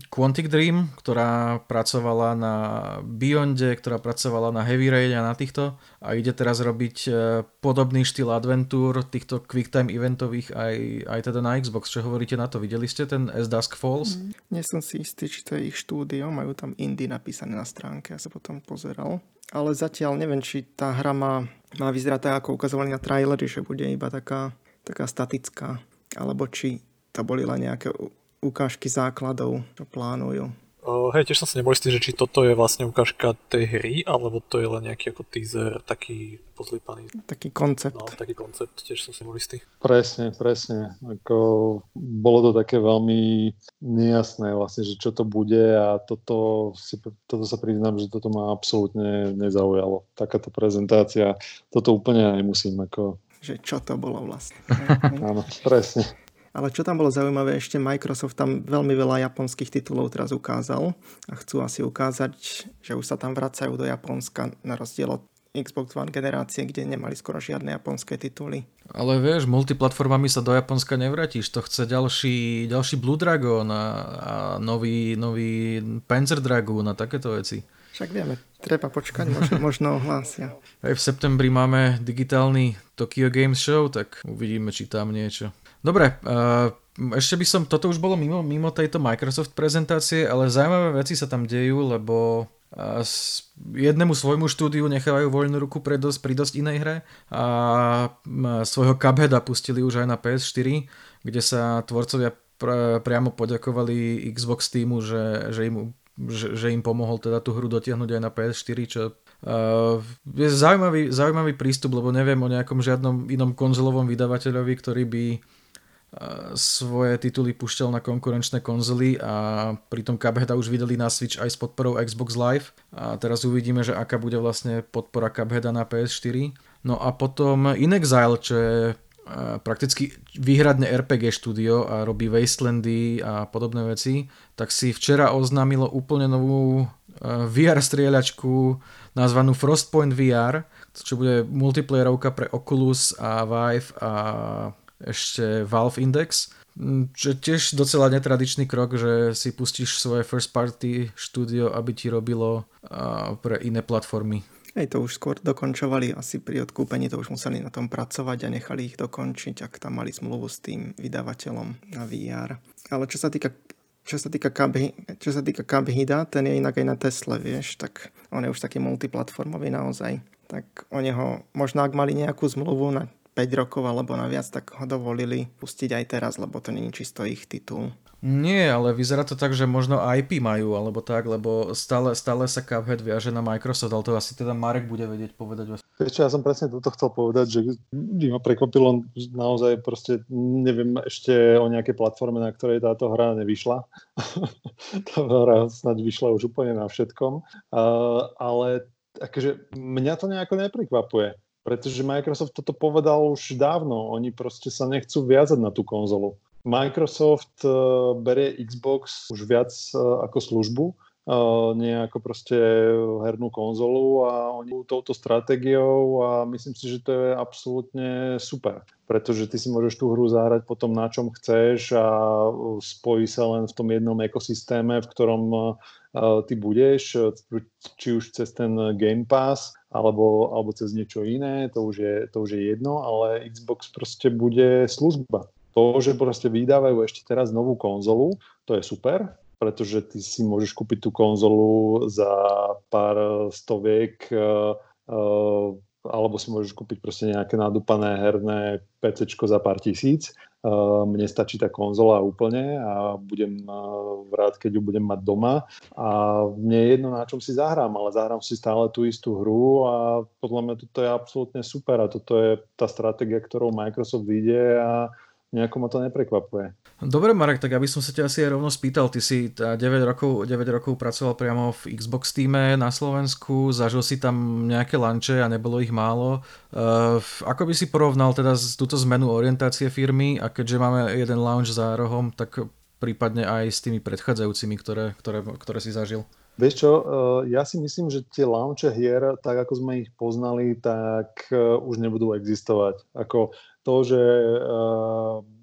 Quantic Dream, ktorá pracovala na Beyonde, ktorá pracovala na Heavy Rain a na týchto a ide teraz robiť e, podobný štýl adventúr, týchto quicktime eventových aj, aj teda na Xbox. Čo hovoríte na to? Videli ste ten As Dusk Falls? Mm, nie som si istý, či to je ich štúdio, majú tam indie napísané na stránke, ja sa potom pozeral ale zatiaľ neviem, či tá hra má, má vyzerať tak, ako ukazovali na traileri, že bude iba taká, taká statická. alebo či to boli len nejaké ukážky základov, čo plánujú. Uh, hej, tiež som sa nebol istý, že či toto je vlastne ukážka tej hry, alebo to je len nejaký ako teaser, taký pozlípaný. Taký koncept. No, taký koncept, tiež som si nebol istý. Presne, presne. Ako, bolo to také veľmi nejasné vlastne, že čo to bude a toto, si, toto sa priznám, že toto ma absolútne nezaujalo. Takáto prezentácia, toto úplne nemusím ako... Že čo to bolo vlastne. Áno, presne. Ale čo tam bolo zaujímavé, ešte Microsoft tam veľmi veľa japonských titulov teraz ukázal a chcú asi ukázať, že už sa tam vracajú do Japonska na rozdiel od Xbox One generácie, kde nemali skoro žiadne japonské tituly. Ale vieš, multiplatformami sa do Japonska nevrátiš. To chce ďalší, ďalší Blue Dragon a, a nový, nový Panzer Dragoon a takéto veci. Však vieme, treba počkať, možno, možno ohlásia. Aj v septembri máme digitálny Tokyo Games Show, tak uvidíme, či tam niečo. Dobre, uh, ešte by som, toto už bolo mimo, mimo tejto Microsoft prezentácie, ale zaujímavé veci sa tam dejú, lebo uh, jednému svojmu štúdiu nechávajú voľnú ruku pre dosť, pri dosť inej hre a uh, svojho Cupheada pustili už aj na PS4, kde sa tvorcovia pr- priamo poďakovali Xbox týmu, že, že im že, že im pomohol teda tú hru dotiahnuť aj na PS4, čo uh, je zaujímavý, zaujímavý prístup, lebo neviem o nejakom žiadnom inom konzolovom vydavateľovi, ktorý by svoje tituly pušťal na konkurenčné konzoly a pritom Cupheada už vydali na Switch aj s podporou Xbox Live a teraz uvidíme, že aká bude vlastne podpora Cupheada na PS4. No a potom In Exile, čo je prakticky výhradne RPG štúdio a robí Wastelandy a podobné veci, tak si včera oznámilo úplne novú VR strieľačku nazvanú Frostpoint VR, čo bude multiplayerovka pre Oculus a Vive a ešte Valve Index, mm, čo tiež docela netradičný krok, že si pustíš svoje first party štúdio, aby ti robilo pre iné platformy. Hej, to už skôr dokončovali, asi pri odkúpení to už museli na tom pracovať a nechali ich dokončiť, ak tam mali zmluvu s tým vydavateľom na VR. Ale čo sa týka čo sa týka, Cubhy, čo sa týka Cubhida, ten je inak aj na Tesle, vieš, tak on je už taký multiplatformový naozaj. Tak o neho, možno ak mali nejakú zmluvu na 5 rokov alebo na viac, tak ho dovolili pustiť aj teraz, lebo to není čisto ich titul. Nie, ale vyzerá to tak, že možno IP majú, alebo tak, lebo stále, stále sa Cuphead viaže na Microsoft, ale to asi teda Marek bude vedieť povedať. Vieš ja som presne toto chcel povedať, že by ma prekvapilo naozaj proste, neviem ešte o nejakej platforme, na ktorej táto hra nevyšla. Tá hra snáď vyšla už úplne na všetkom, uh, ale akože mňa to nejako neprekvapuje pretože Microsoft toto povedal už dávno. Oni proste sa nechcú viazať na tú konzolu. Microsoft uh, berie Xbox už viac uh, ako službu, uh, nie ako proste hernú konzolu a oni touto stratégiou a myslím si, že to je absolútne super, pretože ty si môžeš tú hru zahrať potom na čom chceš a spojí sa len v tom jednom ekosystéme, v ktorom ty budeš, či už cez ten Game Pass, alebo, alebo cez niečo iné, to už, je, to už je jedno, ale Xbox proste bude služba. To, že proste vydávajú ešte teraz novú konzolu, to je super, pretože ty si môžeš kúpiť tú konzolu za pár stoviek uh, uh, alebo si môžeš kúpiť proste nejaké nadúpané herné PC za pár tisíc. Mne stačí tá konzola úplne a budem rád, keď ju budem mať doma. A mne je jedno, na čom si zahrám, ale zahrám si stále tú istú hru a podľa mňa toto je absolútne super a toto je tá stratégia, ktorou Microsoft ide a nejako ma to neprekvapuje. Dobre Marek, tak aby som sa ťa asi aj rovno spýtal, ty si 9 rokov, 9 rokov pracoval priamo v Xbox týme na Slovensku, zažil si tam nejaké lanče a nebolo ich málo. Uh, ako by si porovnal teda túto zmenu orientácie firmy a keďže máme jeden launch za rohom, tak prípadne aj s tými predchádzajúcimi, ktoré, ktoré, ktoré si zažil? Vieš čo, eh, ja si myslím, že tie launche hier, tak ako sme ich poznali, tak eh, už nebudú existovať. Ako to, že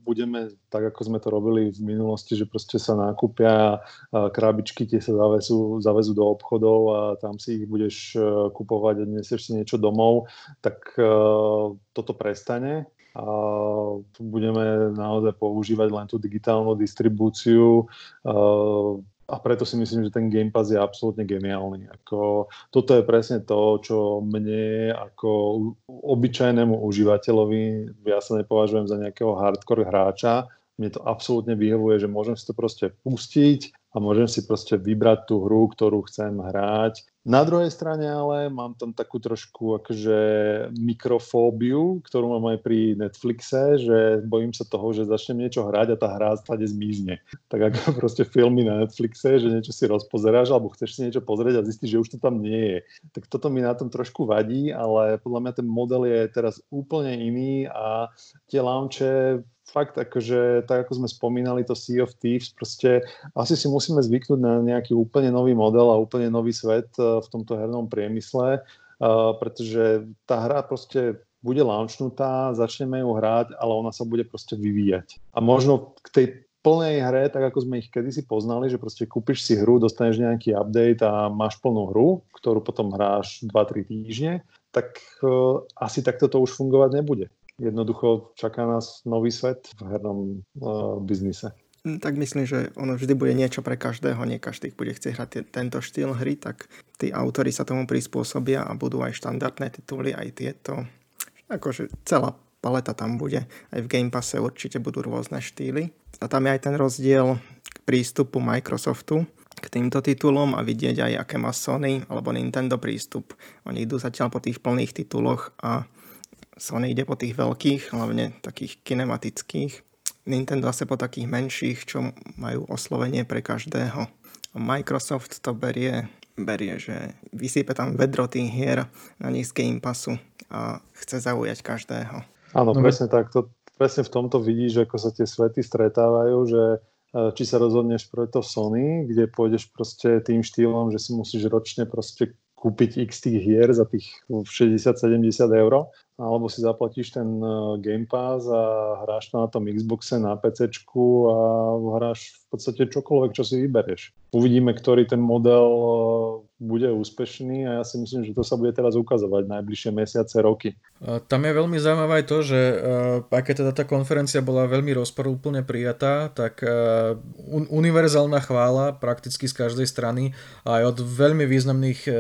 budeme, tak ako sme to robili v minulosti, že proste sa nakúpia krabičky, tie sa zavezú, zavezú do obchodov a tam si ich budeš e, kupovať a nesieš si niečo domov, tak e, toto prestane a budeme naozaj používať len tú digitálnu distribúciu a preto si myslím, že ten Game Pass je absolútne geniálny. Ako, toto je presne to, čo mne ako obyčajnému užívateľovi, ja sa nepovažujem za nejakého hardcore hráča, mne to absolútne vyhovuje, že môžem si to proste pustiť a môžem si proste vybrať tú hru, ktorú chcem hrať. Na druhej strane ale mám tam takú trošku akože mikrofóbiu, ktorú mám aj pri Netflixe, že bojím sa toho, že začnem niečo hrať a tá hra stade zmizne. Tak ako proste filmy na Netflixe, že niečo si rozpozeráš alebo chceš si niečo pozrieť a zistíš, že už to tam nie je. Tak toto mi na tom trošku vadí, ale podľa mňa ten model je teraz úplne iný a tie launche fakt akože, tak ako sme spomínali to Sea of Thieves, proste asi si musíme zvyknúť na nejaký úplne nový model a úplne nový svet v tomto hernom priemysle, eh, pretože tá hra proste bude launchnutá, začneme ju hrať, ale ona sa bude proste vyvíjať. A možno k tej plnej hre, tak ako sme ich kedysi poznali, že proste kúpiš si hru, dostaneš nejaký update a máš plnú hru, ktorú potom hráš 2-3 týždne, tak uh, asi takto to už fungovať nebude jednoducho čaká nás nový svet v hernom uh, biznise. Hm, tak myslím, že ono vždy bude niečo pre každého, nie každý bude chcieť hrať tento štýl hry, tak tí autory sa tomu prispôsobia a budú aj štandardné tituly, aj tieto. Akože celá paleta tam bude. Aj v Game Passe určite budú rôzne štýly. A tam je aj ten rozdiel k prístupu Microsoftu k týmto titulom a vidieť aj, aké má Sony alebo Nintendo prístup. Oni idú zatiaľ po tých plných tituloch a Sony ide po tých veľkých, hlavne takých kinematických. Nintendo zase po takých menších, čo majú oslovenie pre každého. Microsoft to berie, berie, že vysype tam vedro tých hier na Game Passu a chce zaujať každého. Áno, no, presne tak. To, presne v tomto vidíš, ako sa tie svety stretávajú, že e, či sa rozhodneš pre to Sony, kde pôjdeš proste tým štýlom, že si musíš ročne proste kúpiť x tých hier za tých 60-70 eur, alebo si zaplatíš ten e, Game Pass a hráš to na tom Xboxe, na PC a hráš v podstate čokoľvek, čo si vybereš. Uvidíme, ktorý ten model e, bude úspešný a ja si myslím, že to sa bude teraz ukazovať najbližšie mesiace, roky. Tam je veľmi zaujímavé aj to, že aj keď teda tá konferencia bola veľmi rozporúplne prijatá, tak univerzálna chvála prakticky z každej strany aj od veľmi významných e,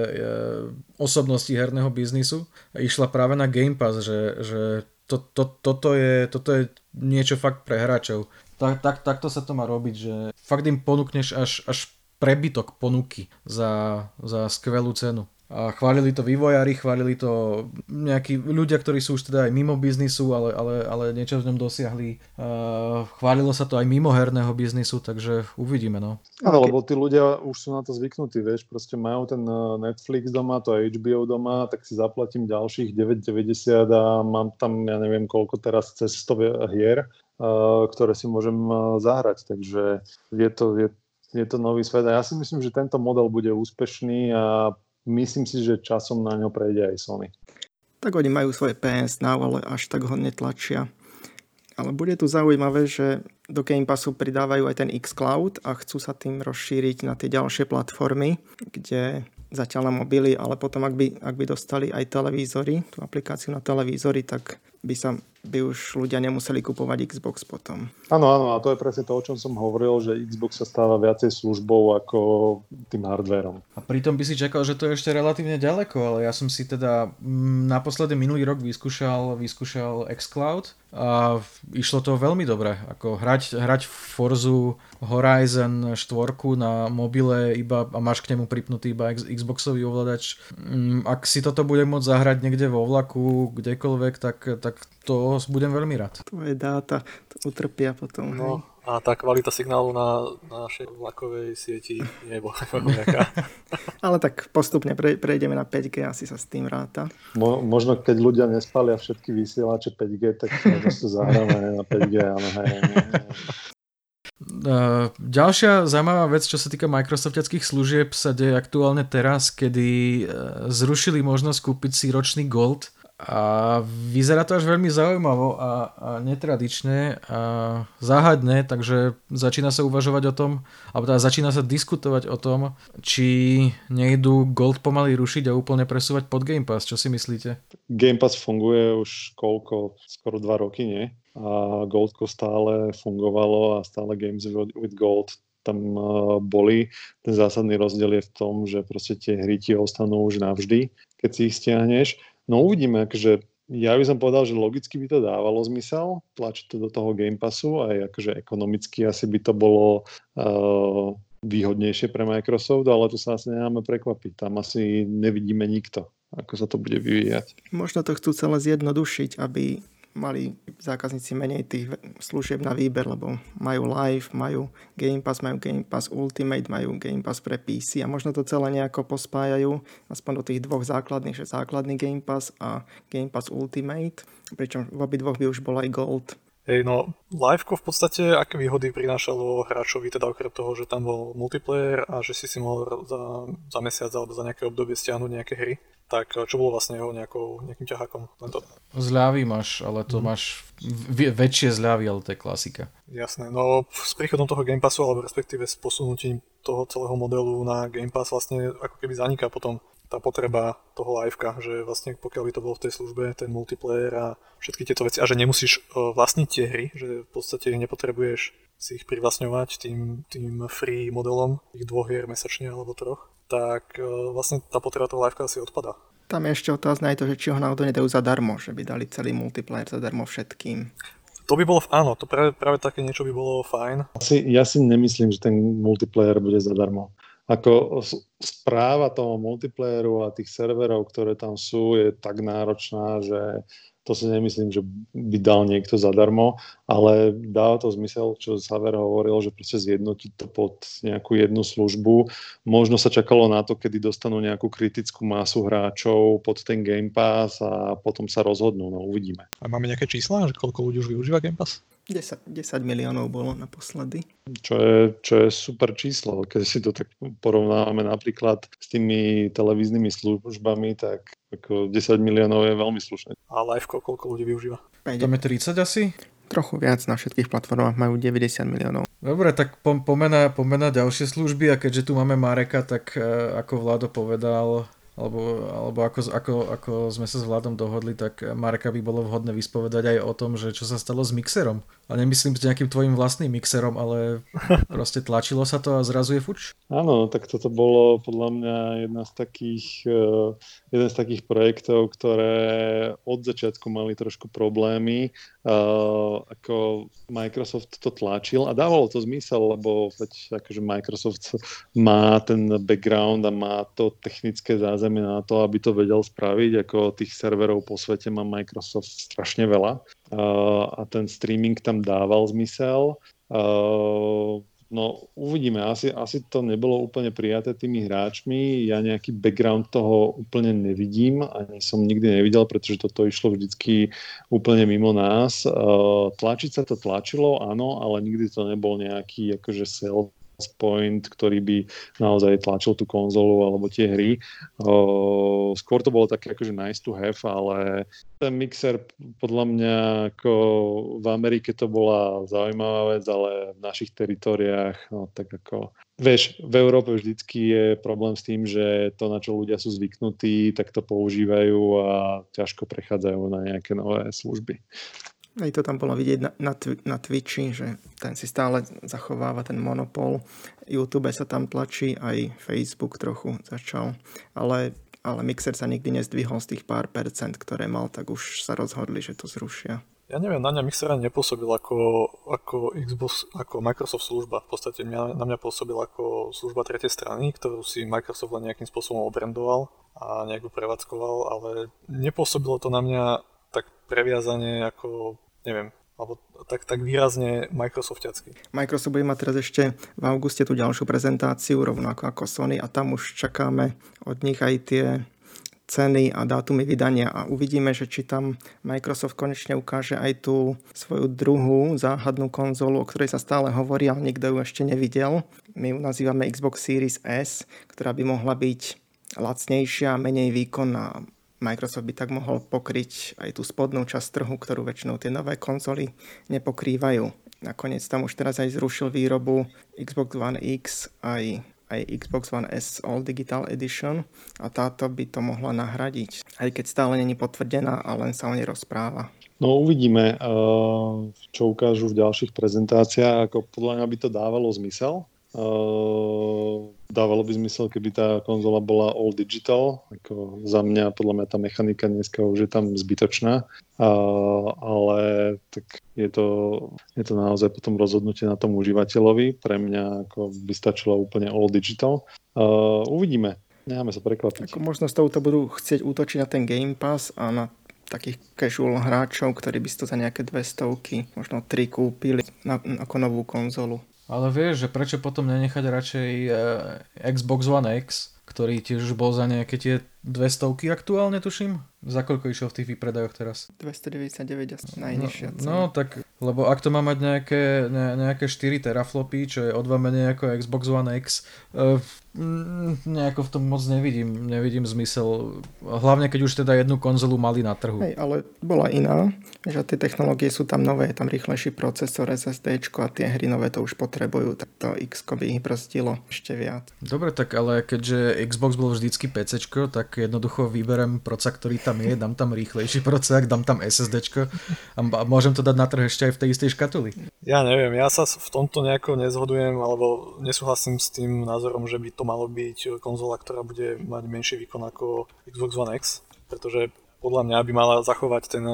osobností herného biznisu išla práve na Game Pass, že, že to, to, toto, je, toto je niečo fakt pre hráčov. Tak, tak, takto sa to má robiť, že fakt im ponúkneš až, až prebytok ponuky za, za skvelú cenu. A chválili to vývojári, chválili to nejakí ľudia, ktorí sú už teda aj mimo biznisu, ale, ale, ale niečo v ňom dosiahli. Uh, chválilo sa to aj mimo herného biznisu, takže uvidíme. No. Áno, lebo tí ľudia už sú na to zvyknutí, vieš, proste majú ten e, Netflix doma, to HBO doma, tak si zaplatím ďalších 9,90 a mám tam, ja neviem koľko teraz, cez 100 hier, uh, ktoré si môžem uh, zahrať, takže je to, je, je to nový svet a ja si myslím, že tento model bude úspešný a myslím si, že časom na ňo prejde aj Sony. Tak oni majú svoje PS Now, ale až tak ho netlačia. Ale bude tu zaujímavé, že do Game Passu pridávajú aj ten xCloud a chcú sa tým rozšíriť na tie ďalšie platformy, kde zatiaľ na mobily, ale potom ak by, ak by dostali aj televízory, tú aplikáciu na televízory, tak by sa by už ľudia nemuseli kupovať Xbox potom. Áno, áno, a to je presne to, o čom som hovoril, že Xbox sa stáva viacej službou ako tým hardverom. A pritom by si čakal, že to je ešte relatívne ďaleko, ale ja som si teda mm, naposledy minulý rok vyskúšal, vyskúšal xCloud a išlo to veľmi dobre. Ako hrať, hrať Forzu Horizon 4 na mobile iba, a máš k nemu pripnutý iba Xboxový ovladač. Mm, ak si toto bude môcť zahrať niekde vo vlaku, kdekoľvek, tak, tak to budem veľmi rád. Tvoje dáta to utrpia potom. No, hej. a tá kvalita signálu na, na našej vlakovej sieti nie bola nejaká. Ale tak postupne pre, prejdeme na 5G, asi sa s tým ráta. Mo, možno keď ľudia nespalia všetky vysielače 5G, tak možno zahráme na 5G, ale hej. Nie, nie. Ďalšia zaujímavá vec, čo sa týka Microsoftických služieb, sa deje aktuálne teraz, kedy e, zrušili možnosť kúpiť si ročný Gold a vyzerá to až veľmi zaujímavo a, a netradične a záhadne, takže začína sa uvažovať o tom, alebo teda začína sa diskutovať o tom, či nejdu Gold pomaly rušiť a úplne presúvať pod Game Pass. Čo si myslíte? Game Pass funguje už koľko? Skoro dva roky, nie? A Goldko stále fungovalo a stále Games with Gold tam boli. Ten zásadný rozdiel je v tom, že proste tie hry ti ostanú už navždy, keď si ich stiahneš. No uvidíme, akože ja by som povedal, že logicky by to dávalo zmysel, tlačiť to do toho Game Passu, aj akože ekonomicky asi by to bolo uh, výhodnejšie pre Microsoft, ale to sa asi necháme prekvapiť. Tam asi nevidíme nikto, ako sa to bude vyvíjať. Možno to chcú celé zjednodušiť, aby mali zákazníci menej tých služieb na výber, lebo majú live, majú Game Pass, majú Game Pass Ultimate, majú Game Pass pre PC a možno to celé nejako pospájajú, aspoň do tých dvoch základných, že základný Game Pass a Game Pass Ultimate, pričom v obidvoch by už bol aj Gold. Hej, no, Liveko v podstate aké výhody prinášalo hráčovi, teda okrem toho, že tam bol multiplayer a že si si mohol za, za mesiac alebo za nejaké obdobie stiahnuť nejaké hry tak eh, čo bolo vlastne jeho nejakou, nejakým ťahákom? to... Zľavy máš, ale to mm. máš v- väčšie zľavy, ale to je klasika. Jasné, no s príchodom toho Game Passu, alebo respektíve s posunutím toho celého modelu na Game Pass vlastne ako keby zaniká potom tá potreba toho liveka, že vlastne pokiaľ by to bolo v tej službe, ten multiplayer a všetky tieto veci, a že nemusíš uh, vlastniť tie hry, že v podstate nepotrebuješ si ich privlastňovať tým, tým free modelom, ich dvoch hier mesačne alebo troch, tak e, vlastne tá potreba toho liveka asi odpada. Tam je ešte otázne aj to, že či ho náhodou nedajú zadarmo, že by dali celý multiplayer zadarmo všetkým. To by bolo, áno, to práve, práve také niečo by bolo fajn. Asi, ja si nemyslím, že ten multiplayer bude zadarmo. Ako správa toho multiplayeru a tých serverov, ktoré tam sú, je tak náročná, že to si nemyslím, že by dal niekto zadarmo, ale dáva to zmysel, čo Saver hovoril, že proste zjednotiť to pod nejakú jednu službu. Možno sa čakalo na to, kedy dostanú nejakú kritickú masu hráčov pod ten Game Pass a potom sa rozhodnú, no uvidíme. A máme nejaké čísla, že koľko ľudí už využíva Game Pass? 10, 10 miliónov bolo naposledy. Čo je, čo je super číslo. Keď si to tak porovnávame napríklad s tými televíznymi službami, tak ako 10 miliónov je veľmi slušné. A Liveko koľko ľudí využíva? Tam je 30 asi? Trochu viac na všetkých platformách majú 90 miliónov. Dobre, tak pomena, pomena ďalšie služby a keďže tu máme Mareka, tak uh, ako Vlado povedal, alebo, alebo ako, ako, ako sme sa s Vladom dohodli, tak Marka by bolo vhodné vyspovedať aj o tom, že čo sa stalo s mixerom. A nemyslím s nejakým tvojim vlastným mixerom, ale proste tlačilo sa to a zrazu je fuč. Áno, tak toto bolo podľa mňa jedna z takých, uh, jeden z takých projektov, ktoré od začiatku mali trošku problémy. Uh, ako Microsoft to tlačil a dávalo to zmysel, lebo veď akože Microsoft má ten background a má to technické zázemie na to, aby to vedel spraviť, ako tých serverov po svete má Microsoft strašne veľa a ten streaming tam dával zmysel. No uvidíme, asi, asi to nebolo úplne prijaté tými hráčmi, ja nejaký background toho úplne nevidím, ani som nikdy nevidel, pretože toto išlo vždycky úplne mimo nás. Tlačiť sa to tlačilo, áno, ale nikdy to nebol nejaký akože self point, ktorý by naozaj tlačil tú konzolu alebo tie hry. O, skôr to bolo také akože nice to have, ale ten mixer podľa mňa ako v Amerike to bola zaujímavá vec, ale v našich teritoriách, no tak ako Vieš, v Európe vždycky je problém s tým, že to, na čo ľudia sú zvyknutí, tak to používajú a ťažko prechádzajú na nejaké nové služby. Aj to tam bolo vidieť na, na, na Twitchi, že ten si stále zachováva ten monopol. YouTube sa tam tlačí, aj Facebook trochu začal, ale, ale Mixer sa nikdy nezdvihol z tých pár percent, ktoré mal, tak už sa rozhodli, že to zrušia. Ja neviem, na mňa Mixer nepôsobil ako, ako Xbox, ako Microsoft služba. V podstate mňa, na mňa pôsobil ako služba tretej strany, ktorú si Microsoft len nejakým spôsobom obrandoval a nejak prevádzkoval, ale nepôsobilo to na mňa previazanie ako, neviem, alebo tak, tak výrazne Microsoftiacky. Microsoft bude mať teraz ešte v auguste tú ďalšiu prezentáciu, rovnako ako Sony a tam už čakáme od nich aj tie ceny a dátumy vydania a uvidíme, že či tam Microsoft konečne ukáže aj tú svoju druhú záhadnú konzolu, o ktorej sa stále hovorí, ale nikto ju ešte nevidel. My ju nazývame Xbox Series S, ktorá by mohla byť lacnejšia, menej výkonná Microsoft by tak mohol pokryť aj tú spodnú časť trhu, ktorú väčšinou tie nové konzoly nepokrývajú. Nakoniec tam už teraz aj zrušil výrobu Xbox One X aj aj Xbox One S All Digital Edition a táto by to mohla nahradiť, aj keď stále není potvrdená a len sa o nej rozpráva. No uvidíme, čo ukážu v ďalších prezentáciách, ako podľa mňa by to dávalo zmysel, Uh, dávalo by zmysel, keby tá konzola bola all digital. Ako za mňa, podľa mňa tá mechanika dneska už je tam zbytočná. Uh, ale tak je to, je to naozaj potom rozhodnutie na tom užívateľovi. Pre mňa ako by stačilo úplne all digital. Uh, uvidíme. Necháme sa prekvapiť. Ako možno s touto budú chcieť útočiť na ten Game Pass a na takých casual hráčov, ktorí by si to za nejaké dve stovky, možno tri kúpili na, ako novú konzolu. Ale vieš, že prečo potom nenechať radšej uh, Xbox One X, ktorý tiež bol za nejaké tie dve stovky aktuálne, tuším? Za koľko išiel v tých výpredajoch teraz? 299 asi najnižšia no, no tak, lebo ak to má mať nejaké, ne, nejaké 4 teraflopy, čo je o dva menej ako Xbox One X, uh, nejako v tom moc nevidím, nevidím zmysel. Hlavne keď už teda jednu konzolu mali na trhu. Hej, ale bola iná, že tie technológie sú tam nové, tam rýchlejší procesor SSD a tie hry nové to už potrebujú, tak to X by ich brzdilo ešte viac. Dobre, tak ale keďže Xbox bol vždycky PC, tak jednoducho vyberem proca, ktorý tam je, dám tam rýchlejší procesák, dám tam SSD a môžem to dať na trh ešte aj v tej istej škatuli. Ja neviem, ja sa v tomto nejako nezhodujem alebo nesúhlasím s tým názorom, že by to malo byť konzola, ktorá bude mať menší výkon ako Xbox One X, pretože podľa mňa by mala zachovať ten,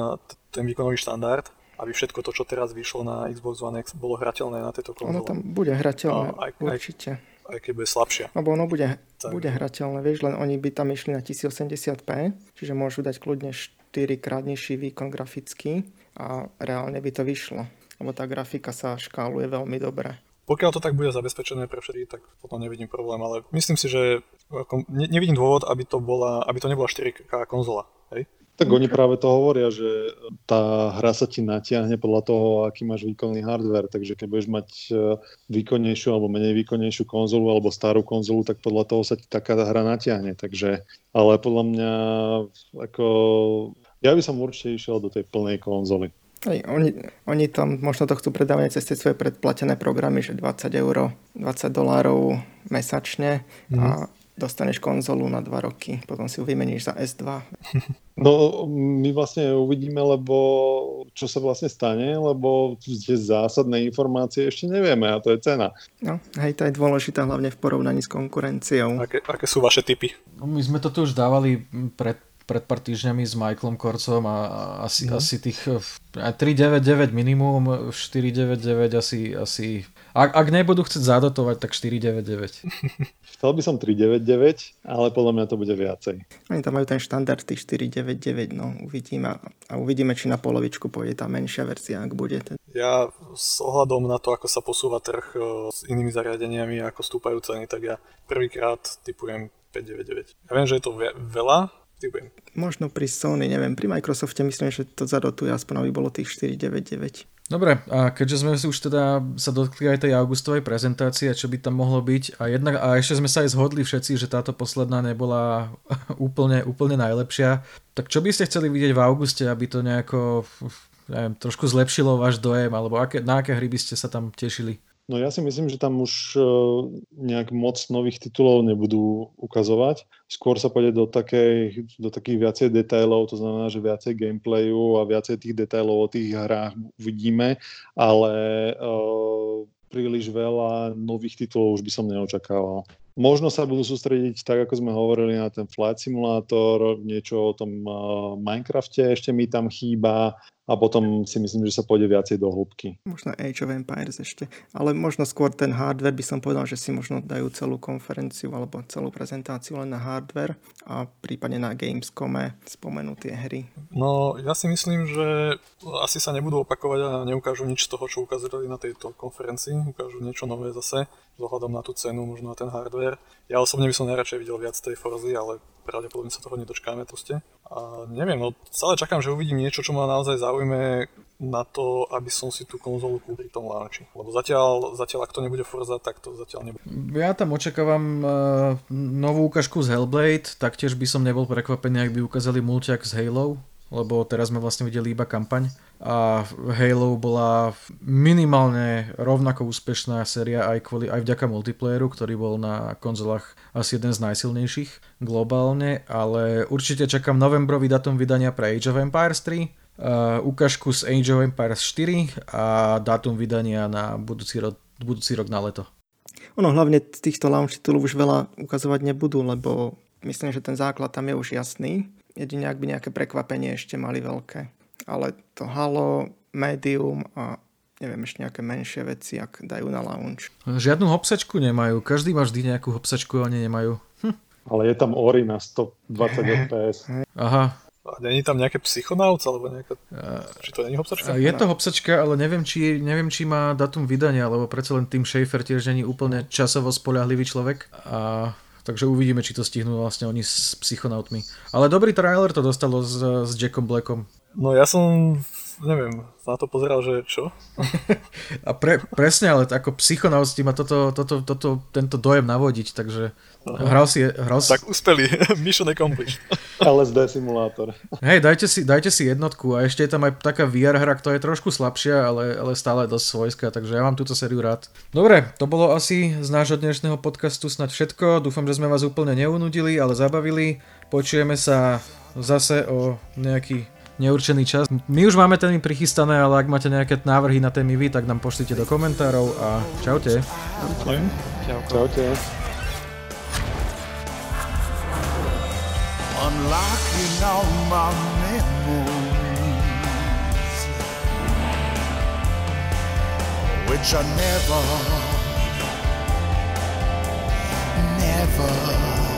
ten výkonový štandard aby všetko to, čo teraz vyšlo na Xbox One X, bolo hrateľné na tejto konzole. Ono tam bude hrateľné, aj, určite. Aj, aj keď bude slabšia. Lebo ono bude, tak. bude hrateľné, vieš, len oni by tam išli na 1080p, čiže môžu dať kľudne 4 krát nižší výkon grafický a reálne by to vyšlo. Lebo tá grafika sa škáluje veľmi dobre. Pokiaľ to tak bude zabezpečené pre všetkých, tak potom nevidím problém, ale myslím si, že ne, nevidím dôvod, aby to, bola, aby to nebola 4K konzola. Hej? Tak oni práve to hovoria, že tá hra sa ti natiahne podľa toho, aký máš výkonný hardware, takže keď budeš mať e, výkonnejšiu alebo menej výkonnejšiu konzolu alebo starú konzolu, tak podľa toho sa ti taká hra natiahne. Takže, ale podľa mňa ako, ja by som určite išiel do tej plnej konzoly. Hej, oni, oni tam možno to chcú predávať cez tie svoje predplatené programy, že 20 eur, 20 dolárov mesačne mm. a mhm dostaneš konzolu na dva roky, potom si ju vymeníš za S2. No my vlastne uvidíme, lebo čo sa vlastne stane, lebo tie zásadné informácie ešte nevieme a to je cena. No, hej, to je dôležité hlavne v porovnaní s konkurenciou. Aké, aké sú vaše typy? No, my sme to tu už dávali pred pred pár týždňami s Michaelom Korcom a asi, no. asi tých 399 minimum, 499 asi, asi ak, ak nebudú chcieť zadotovať, tak 499. Chcel by som 399, ale podľa mňa to bude viacej. Oni tam majú ten štandard tých 499, no uvidíme a uvidíme, či na polovičku pôjde tá menšia verzia, ak bude. Ja s ohľadom na to, ako sa posúva trh e, s inými zariadeniami, ako stúpajú ceny, tak ja prvýkrát typujem 599. Ja viem, že je to veľa, typujem. Možno pri Sony, neviem, pri Microsofte myslím, že to zadotuje aspoň, aby bolo tých 499. Dobre, a keďže sme si už teda sa dotkli aj tej augustovej prezentácie, čo by tam mohlo byť, a, jednak, a ešte sme sa aj zhodli všetci, že táto posledná nebola úplne, úplne najlepšia, tak čo by ste chceli vidieť v auguste, aby to nejako neviem, trošku zlepšilo váš dojem, alebo aké, na aké hry by ste sa tam tešili? No ja si myslím, že tam už e, nejak moc nových titulov nebudú ukazovať. Skôr sa pôjde do, takej, do takých viacej detailov, to znamená, že viacej gameplayu a viacej tých detailov o tých hrách uvidíme, ale uh, príliš veľa nových titulov už by som neočakával. Možno sa budú sústrediť, tak ako sme hovorili, na ten flight simulátor, niečo o tom uh, Minecrafte ešte mi tam chýba, a potom si myslím, že sa pôjde viacej do hĺbky. Možno Age of Empires ešte, ale možno skôr ten hardware by som povedal, že si možno dajú celú konferenciu alebo celú prezentáciu len na hardware a prípadne na Gamescome spomenú tie hry. No ja si myslím, že asi sa nebudú opakovať a neukážu nič z toho, čo ukázali na tejto konferencii, ukážu niečo nové zase, vzhľadom na tú cenu, možno na ten hardware. Ja osobne by som najradšej videl viac tej Forzy, ale pravdepodobne sa toho nedočkáme proste. A neviem, no stále čakám, že uvidím niečo, čo ma naozaj zaujme na to, aby som si tú konzolu kúpil pri tom launchi. Lebo zatiaľ, zatiaľ ak to nebude Forza, tak to zatiaľ nebude. Ja tam očakávam uh, novú ukážku z Hellblade, taktiež by som nebol prekvapený, ak by ukázali multiak z Halo, lebo teraz sme vlastne videli iba kampaň a Halo bola minimálne rovnako úspešná séria aj, kvôli, aj vďaka multiplayeru, ktorý bol na konzolách asi jeden z najsilnejších globálne, ale určite čakám novembrový datum vydania pre Age of Empires 3, uh, ukážku z Age of Empires 4 a dátum vydania na budúci rok, budúci rok na leto. Ono hlavne týchto launch titulov už veľa ukazovať nebudú, lebo myslím, že ten základ tam je už jasný. Jedine ak by nejaké prekvapenie ešte mali veľké. Ale to Halo, Medium a neviem, ešte nejaké menšie veci, ak dajú na launch. Žiadnu hopsačku nemajú. Každý má vždy nejakú hopsačku, oni nemajú. Hm. Ale je tam Ori na 120 fps. Aha. A není tam nejaké psychonauts, alebo nejaká... Či to není hopsačka? Je to hopsačka, ale neviem či, neviem, či má datum vydania, lebo predsa len Tim Schafer tiež není úplne časovo spolahlivý človek. A Takže uvidíme, či to stihnú vlastne oni s psychonautmi. Ale dobrý trailer to dostalo s, s Jackom Blackom. No ja som neviem, na to pozeral, že čo? A pre, presne, ale ako psychonaut ti ma toto, toto, toto, tento dojem navodiť, takže. Hral si... Hral si... Tak uspeli, mission accomplished. LSD simulátor. Hej, dajte si, dajte si jednotku a ešte je tam aj taká VR hra, ktorá je trošku slabšia, ale, ale stále dosť svojská, takže ja mám túto sériu rád. Dobre, to bolo asi z nášho dnešného podcastu snad všetko. Dúfam, že sme vás úplne neunudili, ale zabavili. Počujeme sa zase o nejaký neurčený čas. My už máme témy prichystané, ale ak máte nejaké návrhy na témy vy, tak nám pošlite do komentárov a čaute. Čau. Čaute. Unlocking all my memories Which I never Never